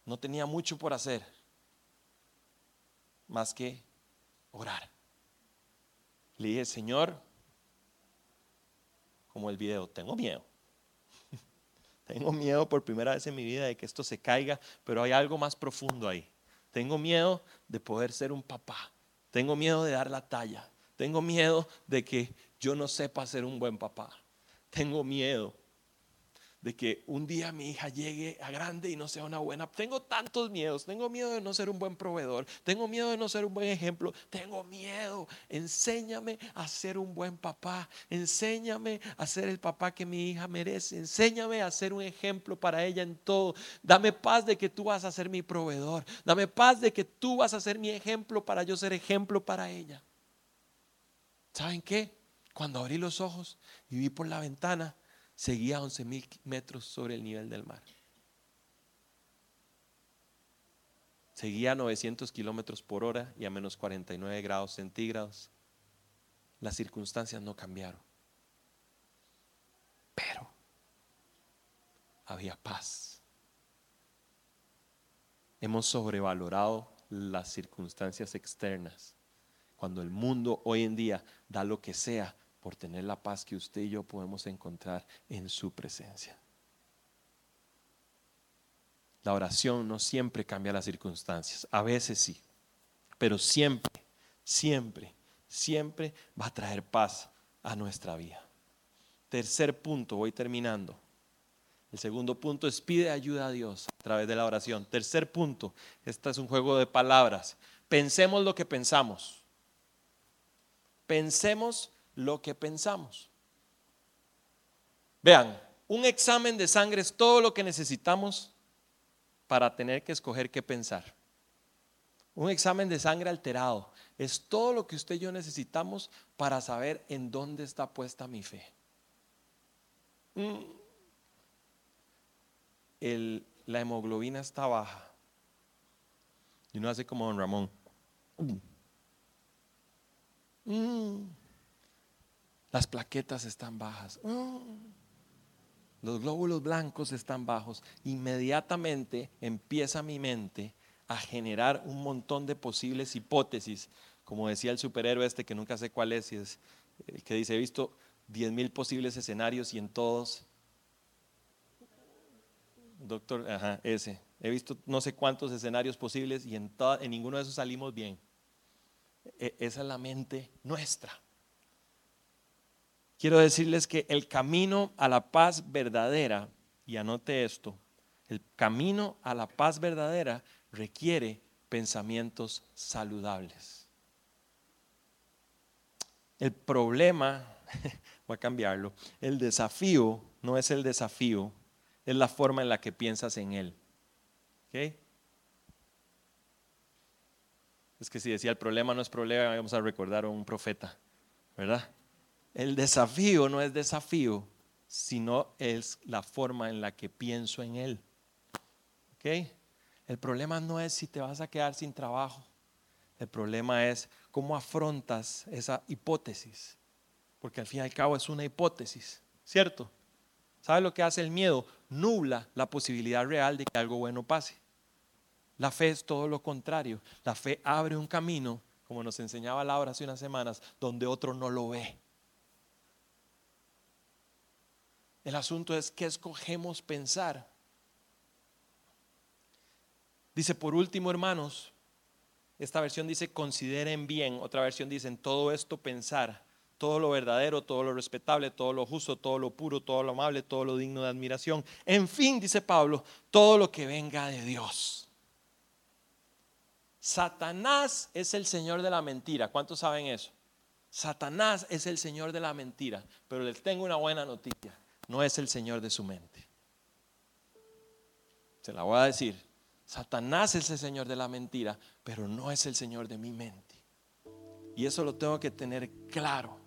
no tenía mucho por hacer más que orar. Le dije, Señor, como el video, tengo miedo. tengo miedo por primera vez en mi vida de que esto se caiga, pero hay algo más profundo ahí. Tengo miedo de poder ser un papá. Tengo miedo de dar la talla. Tengo miedo de que yo no sepa ser un buen papá. Tengo miedo de que un día mi hija llegue a grande y no sea una buena. Tengo tantos miedos. Tengo miedo de no ser un buen proveedor. Tengo miedo de no ser un buen ejemplo. Tengo miedo. Enséñame a ser un buen papá. Enséñame a ser el papá que mi hija merece. Enséñame a ser un ejemplo para ella en todo. Dame paz de que tú vas a ser mi proveedor. Dame paz de que tú vas a ser mi ejemplo para yo ser ejemplo para ella. ¿Saben qué? Cuando abrí los ojos y vi por la ventana, seguía a 11 mil metros sobre el nivel del mar. Seguía a 900 kilómetros por hora y a menos 49 grados centígrados. Las circunstancias no cambiaron. Pero había paz. Hemos sobrevalorado las circunstancias externas. Cuando el mundo hoy en día da lo que sea por tener la paz que usted y yo podemos encontrar en su presencia. La oración no siempre cambia las circunstancias, a veces sí, pero siempre, siempre, siempre va a traer paz a nuestra vida. Tercer punto, voy terminando. El segundo punto es pide ayuda a Dios a través de la oración. Tercer punto, este es un juego de palabras. Pensemos lo que pensamos. Pensemos lo que pensamos. Vean, un examen de sangre es todo lo que necesitamos para tener que escoger qué pensar. Un examen de sangre alterado es todo lo que usted y yo necesitamos para saber en dónde está puesta mi fe. Mm. la hemoglobina está baja. Y uno hace como don Ramón. Mm. Las plaquetas están bajas. Los glóbulos blancos están bajos. Inmediatamente empieza mi mente a generar un montón de posibles hipótesis. Como decía el superhéroe este, que nunca sé cuál es, y es el que dice, he visto 10 mil posibles escenarios y en todos, doctor, ajá, ese, he visto no sé cuántos escenarios posibles y en, en ninguno de esos salimos bien. E, esa es la mente nuestra. Quiero decirles que el camino a la paz verdadera, y anote esto, el camino a la paz verdadera requiere pensamientos saludables. El problema, voy a cambiarlo, el desafío no es el desafío, es la forma en la que piensas en él. Es que si decía el problema no es problema, vamos a recordar a un profeta, ¿verdad? El desafío no es desafío, sino es la forma en la que pienso en él. El problema no es si te vas a quedar sin trabajo. El problema es cómo afrontas esa hipótesis. Porque al fin y al cabo es una hipótesis, ¿cierto? ¿Sabes lo que hace el miedo? Nubla la posibilidad real de que algo bueno pase. La fe es todo lo contrario. La fe abre un camino, como nos enseñaba Laura hace unas semanas, donde otro no lo ve. El asunto es qué escogemos pensar. Dice, por último, hermanos, esta versión dice, consideren bien, otra versión dice, en todo esto pensar, todo lo verdadero, todo lo respetable, todo lo justo, todo lo puro, todo lo amable, todo lo digno de admiración. En fin, dice Pablo, todo lo que venga de Dios. Satanás es el señor de la mentira. ¿Cuántos saben eso? Satanás es el señor de la mentira, pero les tengo una buena noticia. No es el señor de su mente. Se la voy a decir. Satanás es el Señor de la mentira, pero no es el Señor de mi mente. Y eso lo tengo que tener claro.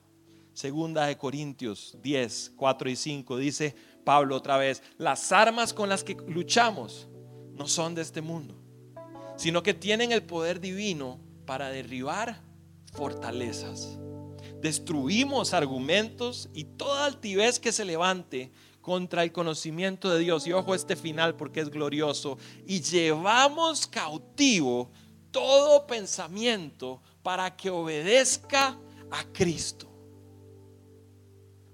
Segunda de Corintios 10, 4 y 5 dice Pablo otra vez, las armas con las que luchamos no son de este mundo, sino que tienen el poder divino para derribar fortalezas. Destruimos argumentos y toda altivez que se levante contra el conocimiento de Dios. Y ojo este final porque es glorioso. Y llevamos cautivo todo pensamiento para que obedezca a Cristo.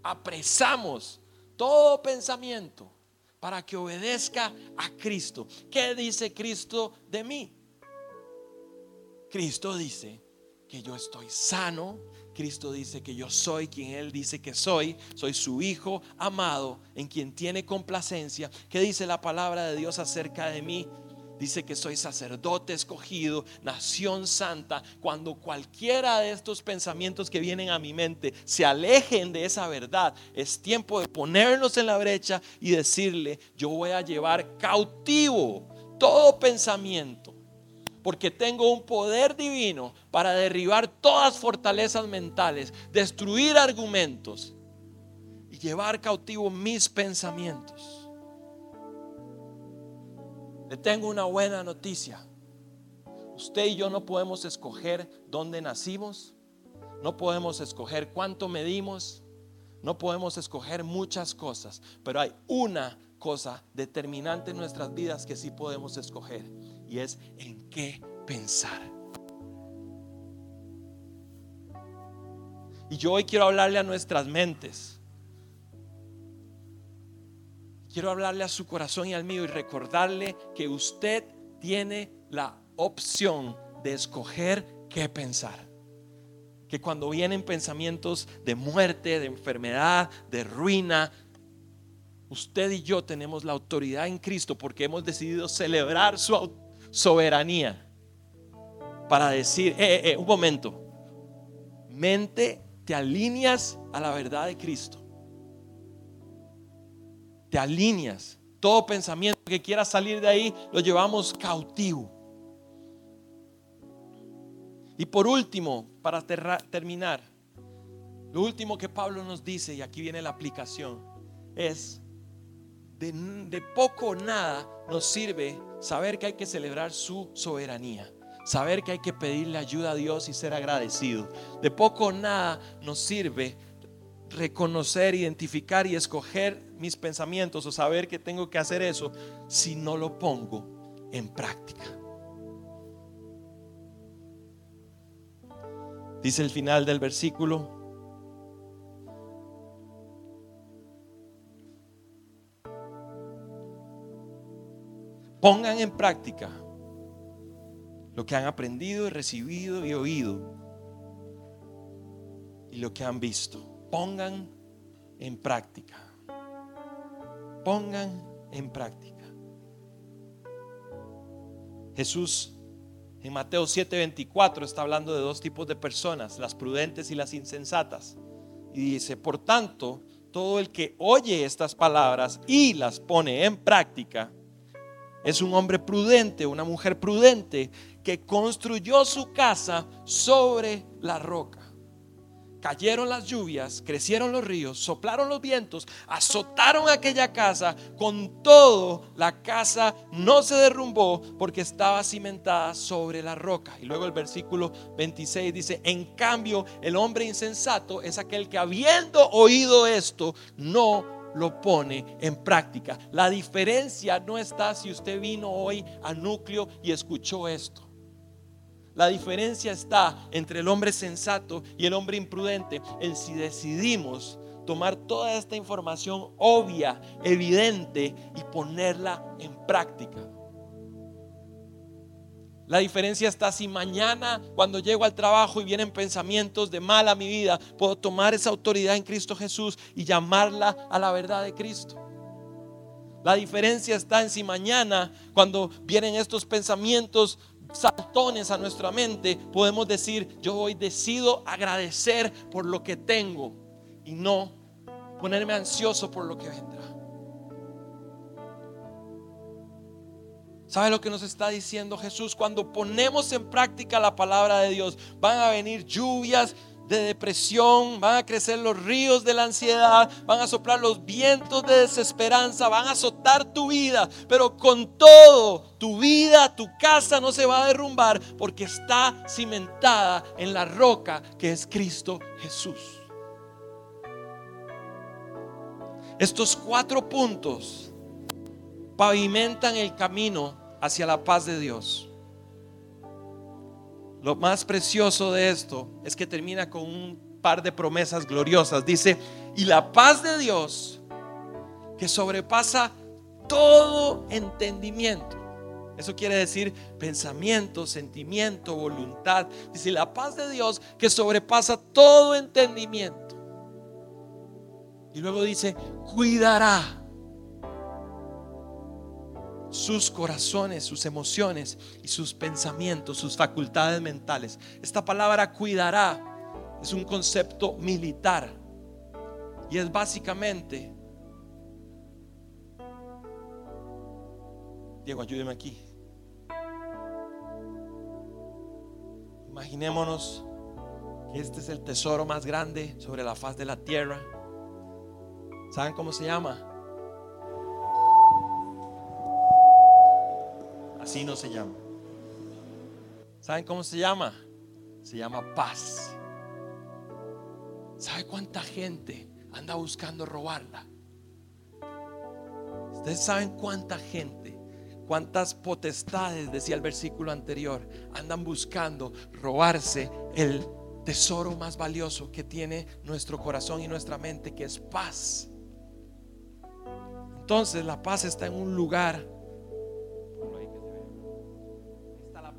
Apresamos todo pensamiento para que obedezca a Cristo. ¿Qué dice Cristo de mí? Cristo dice que yo estoy sano, Cristo dice que yo soy quien Él dice que soy, soy su Hijo amado, en quien tiene complacencia. ¿Qué dice la palabra de Dios acerca de mí? Dice que soy sacerdote escogido, nación santa. Cuando cualquiera de estos pensamientos que vienen a mi mente se alejen de esa verdad, es tiempo de ponernos en la brecha y decirle, yo voy a llevar cautivo todo pensamiento porque tengo un poder divino para derribar todas fortalezas mentales, destruir argumentos y llevar cautivo mis pensamientos. Le tengo una buena noticia. Usted y yo no podemos escoger dónde nacimos, no podemos escoger cuánto medimos, no podemos escoger muchas cosas, pero hay una cosa determinante en nuestras vidas que sí podemos escoger y es en qué pensar. Y yo hoy quiero hablarle a nuestras mentes. Quiero hablarle a su corazón y al mío y recordarle que usted tiene la opción de escoger qué pensar. Que cuando vienen pensamientos de muerte, de enfermedad, de ruina, usted y yo tenemos la autoridad en Cristo porque hemos decidido celebrar su autoridad soberanía para decir, eh, eh, eh, un momento, mente, te alineas a la verdad de Cristo. Te alineas. Todo pensamiento que quiera salir de ahí lo llevamos cautivo. Y por último, para terminar, lo último que Pablo nos dice, y aquí viene la aplicación, es de, poco o nada nos sirve saber que hay que celebrar su soberanía. Saber que hay que pedirle ayuda a Dios y ser agradecido. De poco o nada nos sirve reconocer, identificar y escoger mis pensamientos o saber que tengo que hacer eso si no lo pongo en práctica. Dice el final del versículo, pongan en práctica lo que han aprendido y recibido y oído y lo que han visto. Pongan en práctica. Pongan en práctica. Jesús en Mateo 7:24 está hablando de dos tipos de personas, las prudentes y las insensatas. Y dice, por tanto, todo el que oye estas palabras y las pone en práctica, es un hombre prudente, una mujer prudente que construyó su casa sobre la roca cayeron las lluvias, crecieron los ríos, soplaron los vientos, azotaron aquella casa, con todo la casa no se derrumbó porque estaba cimentada sobre la roca. Y luego el versículo 26 dice, en cambio el hombre insensato es aquel que habiendo oído esto, no lo pone en práctica. La diferencia no está si usted vino hoy a núcleo y escuchó esto. La diferencia está entre el hombre sensato y el hombre imprudente en si decidimos tomar toda esta información obvia, evidente y ponerla en práctica. La diferencia está si mañana cuando llego al trabajo y vienen pensamientos de mal a mi vida, puedo tomar esa autoridad en Cristo Jesús y llamarla a la verdad de Cristo. La diferencia está en si mañana cuando vienen estos pensamientos saltones a nuestra mente, podemos decir, yo hoy decido agradecer por lo que tengo y no ponerme ansioso por lo que vendrá. ¿Sabe lo que nos está diciendo Jesús? Cuando ponemos en práctica la palabra de Dios, van a venir lluvias, de depresión, van a crecer los ríos de la ansiedad, van a soplar los vientos de desesperanza, van a azotar tu vida, pero con todo, tu vida, tu casa no se va a derrumbar porque está cimentada en la roca que es Cristo Jesús. Estos cuatro puntos pavimentan el camino hacia la paz de Dios. Lo más precioso de esto es que termina con un par de promesas gloriosas. Dice, y la paz de Dios, que sobrepasa todo entendimiento. Eso quiere decir pensamiento, sentimiento, voluntad. Dice, la paz de Dios que sobrepasa todo entendimiento. Y luego dice, cuidará sus corazones, sus emociones y sus pensamientos, sus facultades mentales. Esta palabra cuidará es un concepto militar y es básicamente, Diego, ayúdeme aquí. Imaginémonos que este es el tesoro más grande sobre la faz de la tierra. ¿Saben cómo se llama? Así no se llama. ¿Saben cómo se llama? Se llama paz. ¿Sabe cuánta gente anda buscando robarla? Ustedes saben cuánta gente, cuántas potestades, decía el versículo anterior, andan buscando robarse el tesoro más valioso que tiene nuestro corazón y nuestra mente, que es paz. Entonces la paz está en un lugar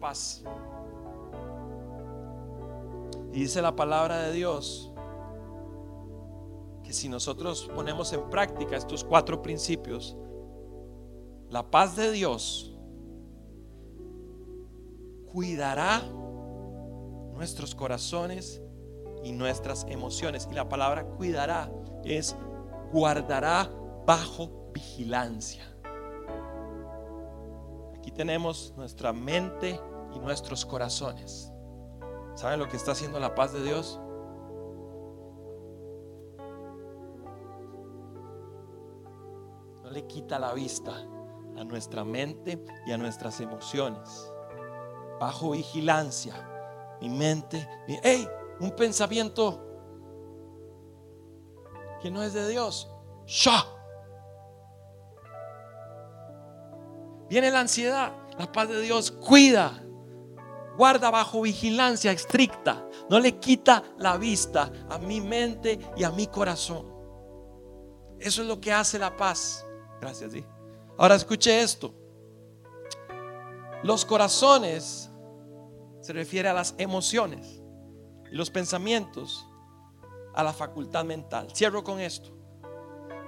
paz. Y dice la palabra de Dios que si nosotros ponemos en práctica estos cuatro principios, la paz de Dios cuidará nuestros corazones y nuestras emociones. Y la palabra cuidará es guardará bajo vigilancia. Aquí tenemos nuestra mente y nuestros corazones. ¿Saben lo que está haciendo la paz de Dios? No le quita la vista a nuestra mente y a nuestras emociones. Bajo vigilancia, mi mente, mi, hey, un pensamiento que no es de Dios. ¡Sha! Viene la ansiedad. La paz de Dios cuida guarda bajo vigilancia estricta, no le quita la vista a mi mente y a mi corazón. Eso es lo que hace la paz. Gracias. Ahora escuche esto. Los corazones se refiere a las emociones y los pensamientos a la facultad mental. Cierro con esto.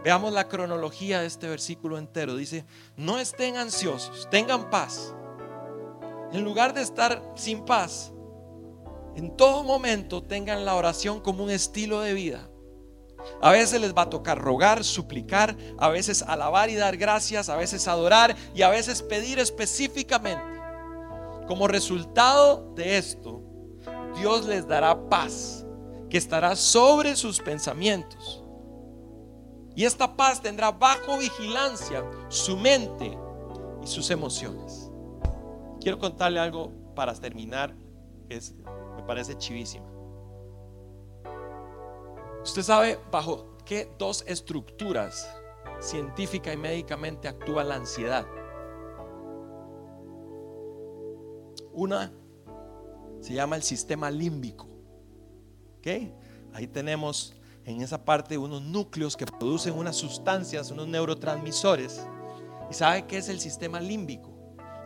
Veamos la cronología de este versículo entero. Dice, no estén ansiosos, tengan paz. En lugar de estar sin paz, en todo momento tengan la oración como un estilo de vida. A veces les va a tocar rogar, suplicar, a veces alabar y dar gracias, a veces adorar y a veces pedir específicamente. Como resultado de esto, Dios les dará paz, que estará sobre sus pensamientos. Y esta paz tendrá bajo vigilancia su mente y sus emociones. Quiero contarle algo para terminar, que me parece chivísima. Usted sabe bajo qué dos estructuras científica y médicamente actúa la ansiedad. Una se llama el sistema límbico. ¿Ok? Ahí tenemos en esa parte unos núcleos que producen unas sustancias, unos neurotransmisores. ¿Y sabe qué es el sistema límbico?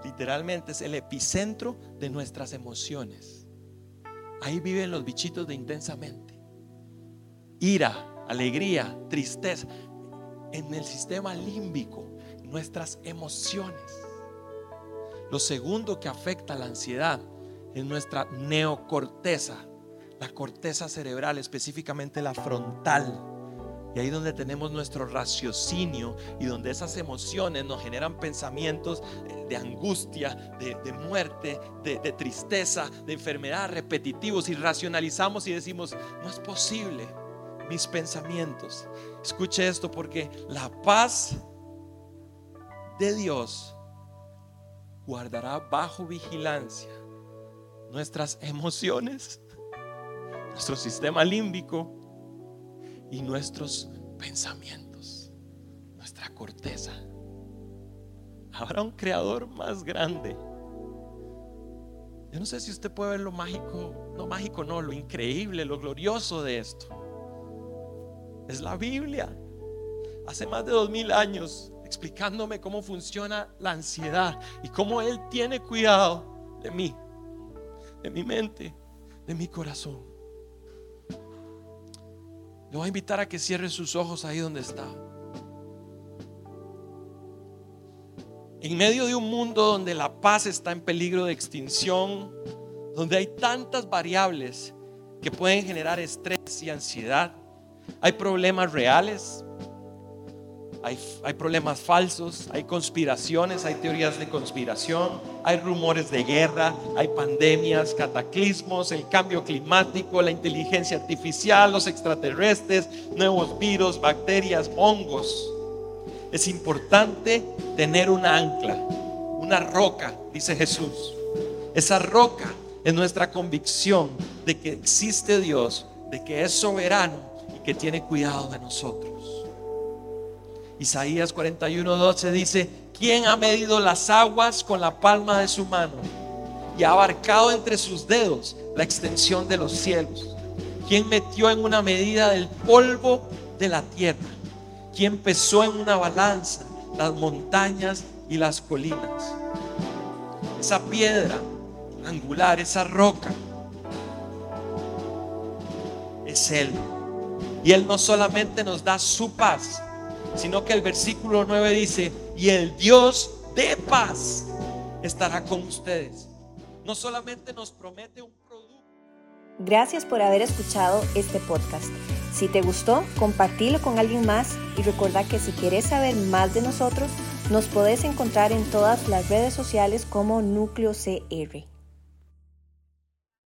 Literalmente es el epicentro de nuestras emociones. Ahí viven los bichitos de intensamente ira, alegría, tristeza, en el sistema límbico, nuestras emociones. Lo segundo que afecta la ansiedad es nuestra neocorteza, la corteza cerebral, específicamente la frontal. Y ahí donde tenemos nuestro raciocinio y donde esas emociones nos generan pensamientos de angustia, de, muerte, de, de tristeza, de enfermedad repetitivos y racionalizamos y decimos, no es posible mis pensamientos. Escuche esto porque la paz de Dios guardará bajo vigilancia nuestras emociones, nuestro sistema límbico y nuestros pensamientos, nuestra corteza. Habrá un creador más grande. Yo no sé si usted puede ver lo mágico, no mágico, no, lo increíble, lo glorioso de esto es la Biblia. Hace más de dos mil años explicándome cómo funciona la ansiedad y cómo Él tiene cuidado de mí, de mi mente, de mi corazón. Le voy a invitar a que cierre sus ojos ahí donde está. En medio de un mundo donde la paz está en peligro de extinción, donde hay tantas variables que pueden generar estrés y ansiedad, hay problemas reales, hay, problemas falsos, hay conspiraciones, hay teorías de conspiración, hay rumores de guerra, hay pandemias, cataclismos, el cambio climático, la inteligencia artificial, los extraterrestres, nuevos virus, bacterias, hongos. Es importante tener una ancla, una roca, dice Jesús. Esa roca es nuestra convicción de que existe Dios, de que es soberano que tiene cuidado de nosotros. Isaías 41:12 dice, ¿quién ha medido las aguas con la palma de su mano y ha abarcado entre sus dedos la extensión de los cielos? ¿Quién metió en una medida del polvo de la tierra? ¿Quién pesó en una balanza las montañas y las colinas? Esa piedra angular, esa roca, es Él. Y Él no solamente nos da su paz, sino que el versículo 9 dice, y el Dios de paz estará con ustedes. No solamente nos promete un producto. Gracias por haber escuchado este podcast. Si te gustó, compartilo con alguien más y recuerda que si quieres saber más de nosotros, nos podés encontrar en todas las redes sociales como Núcleo CR.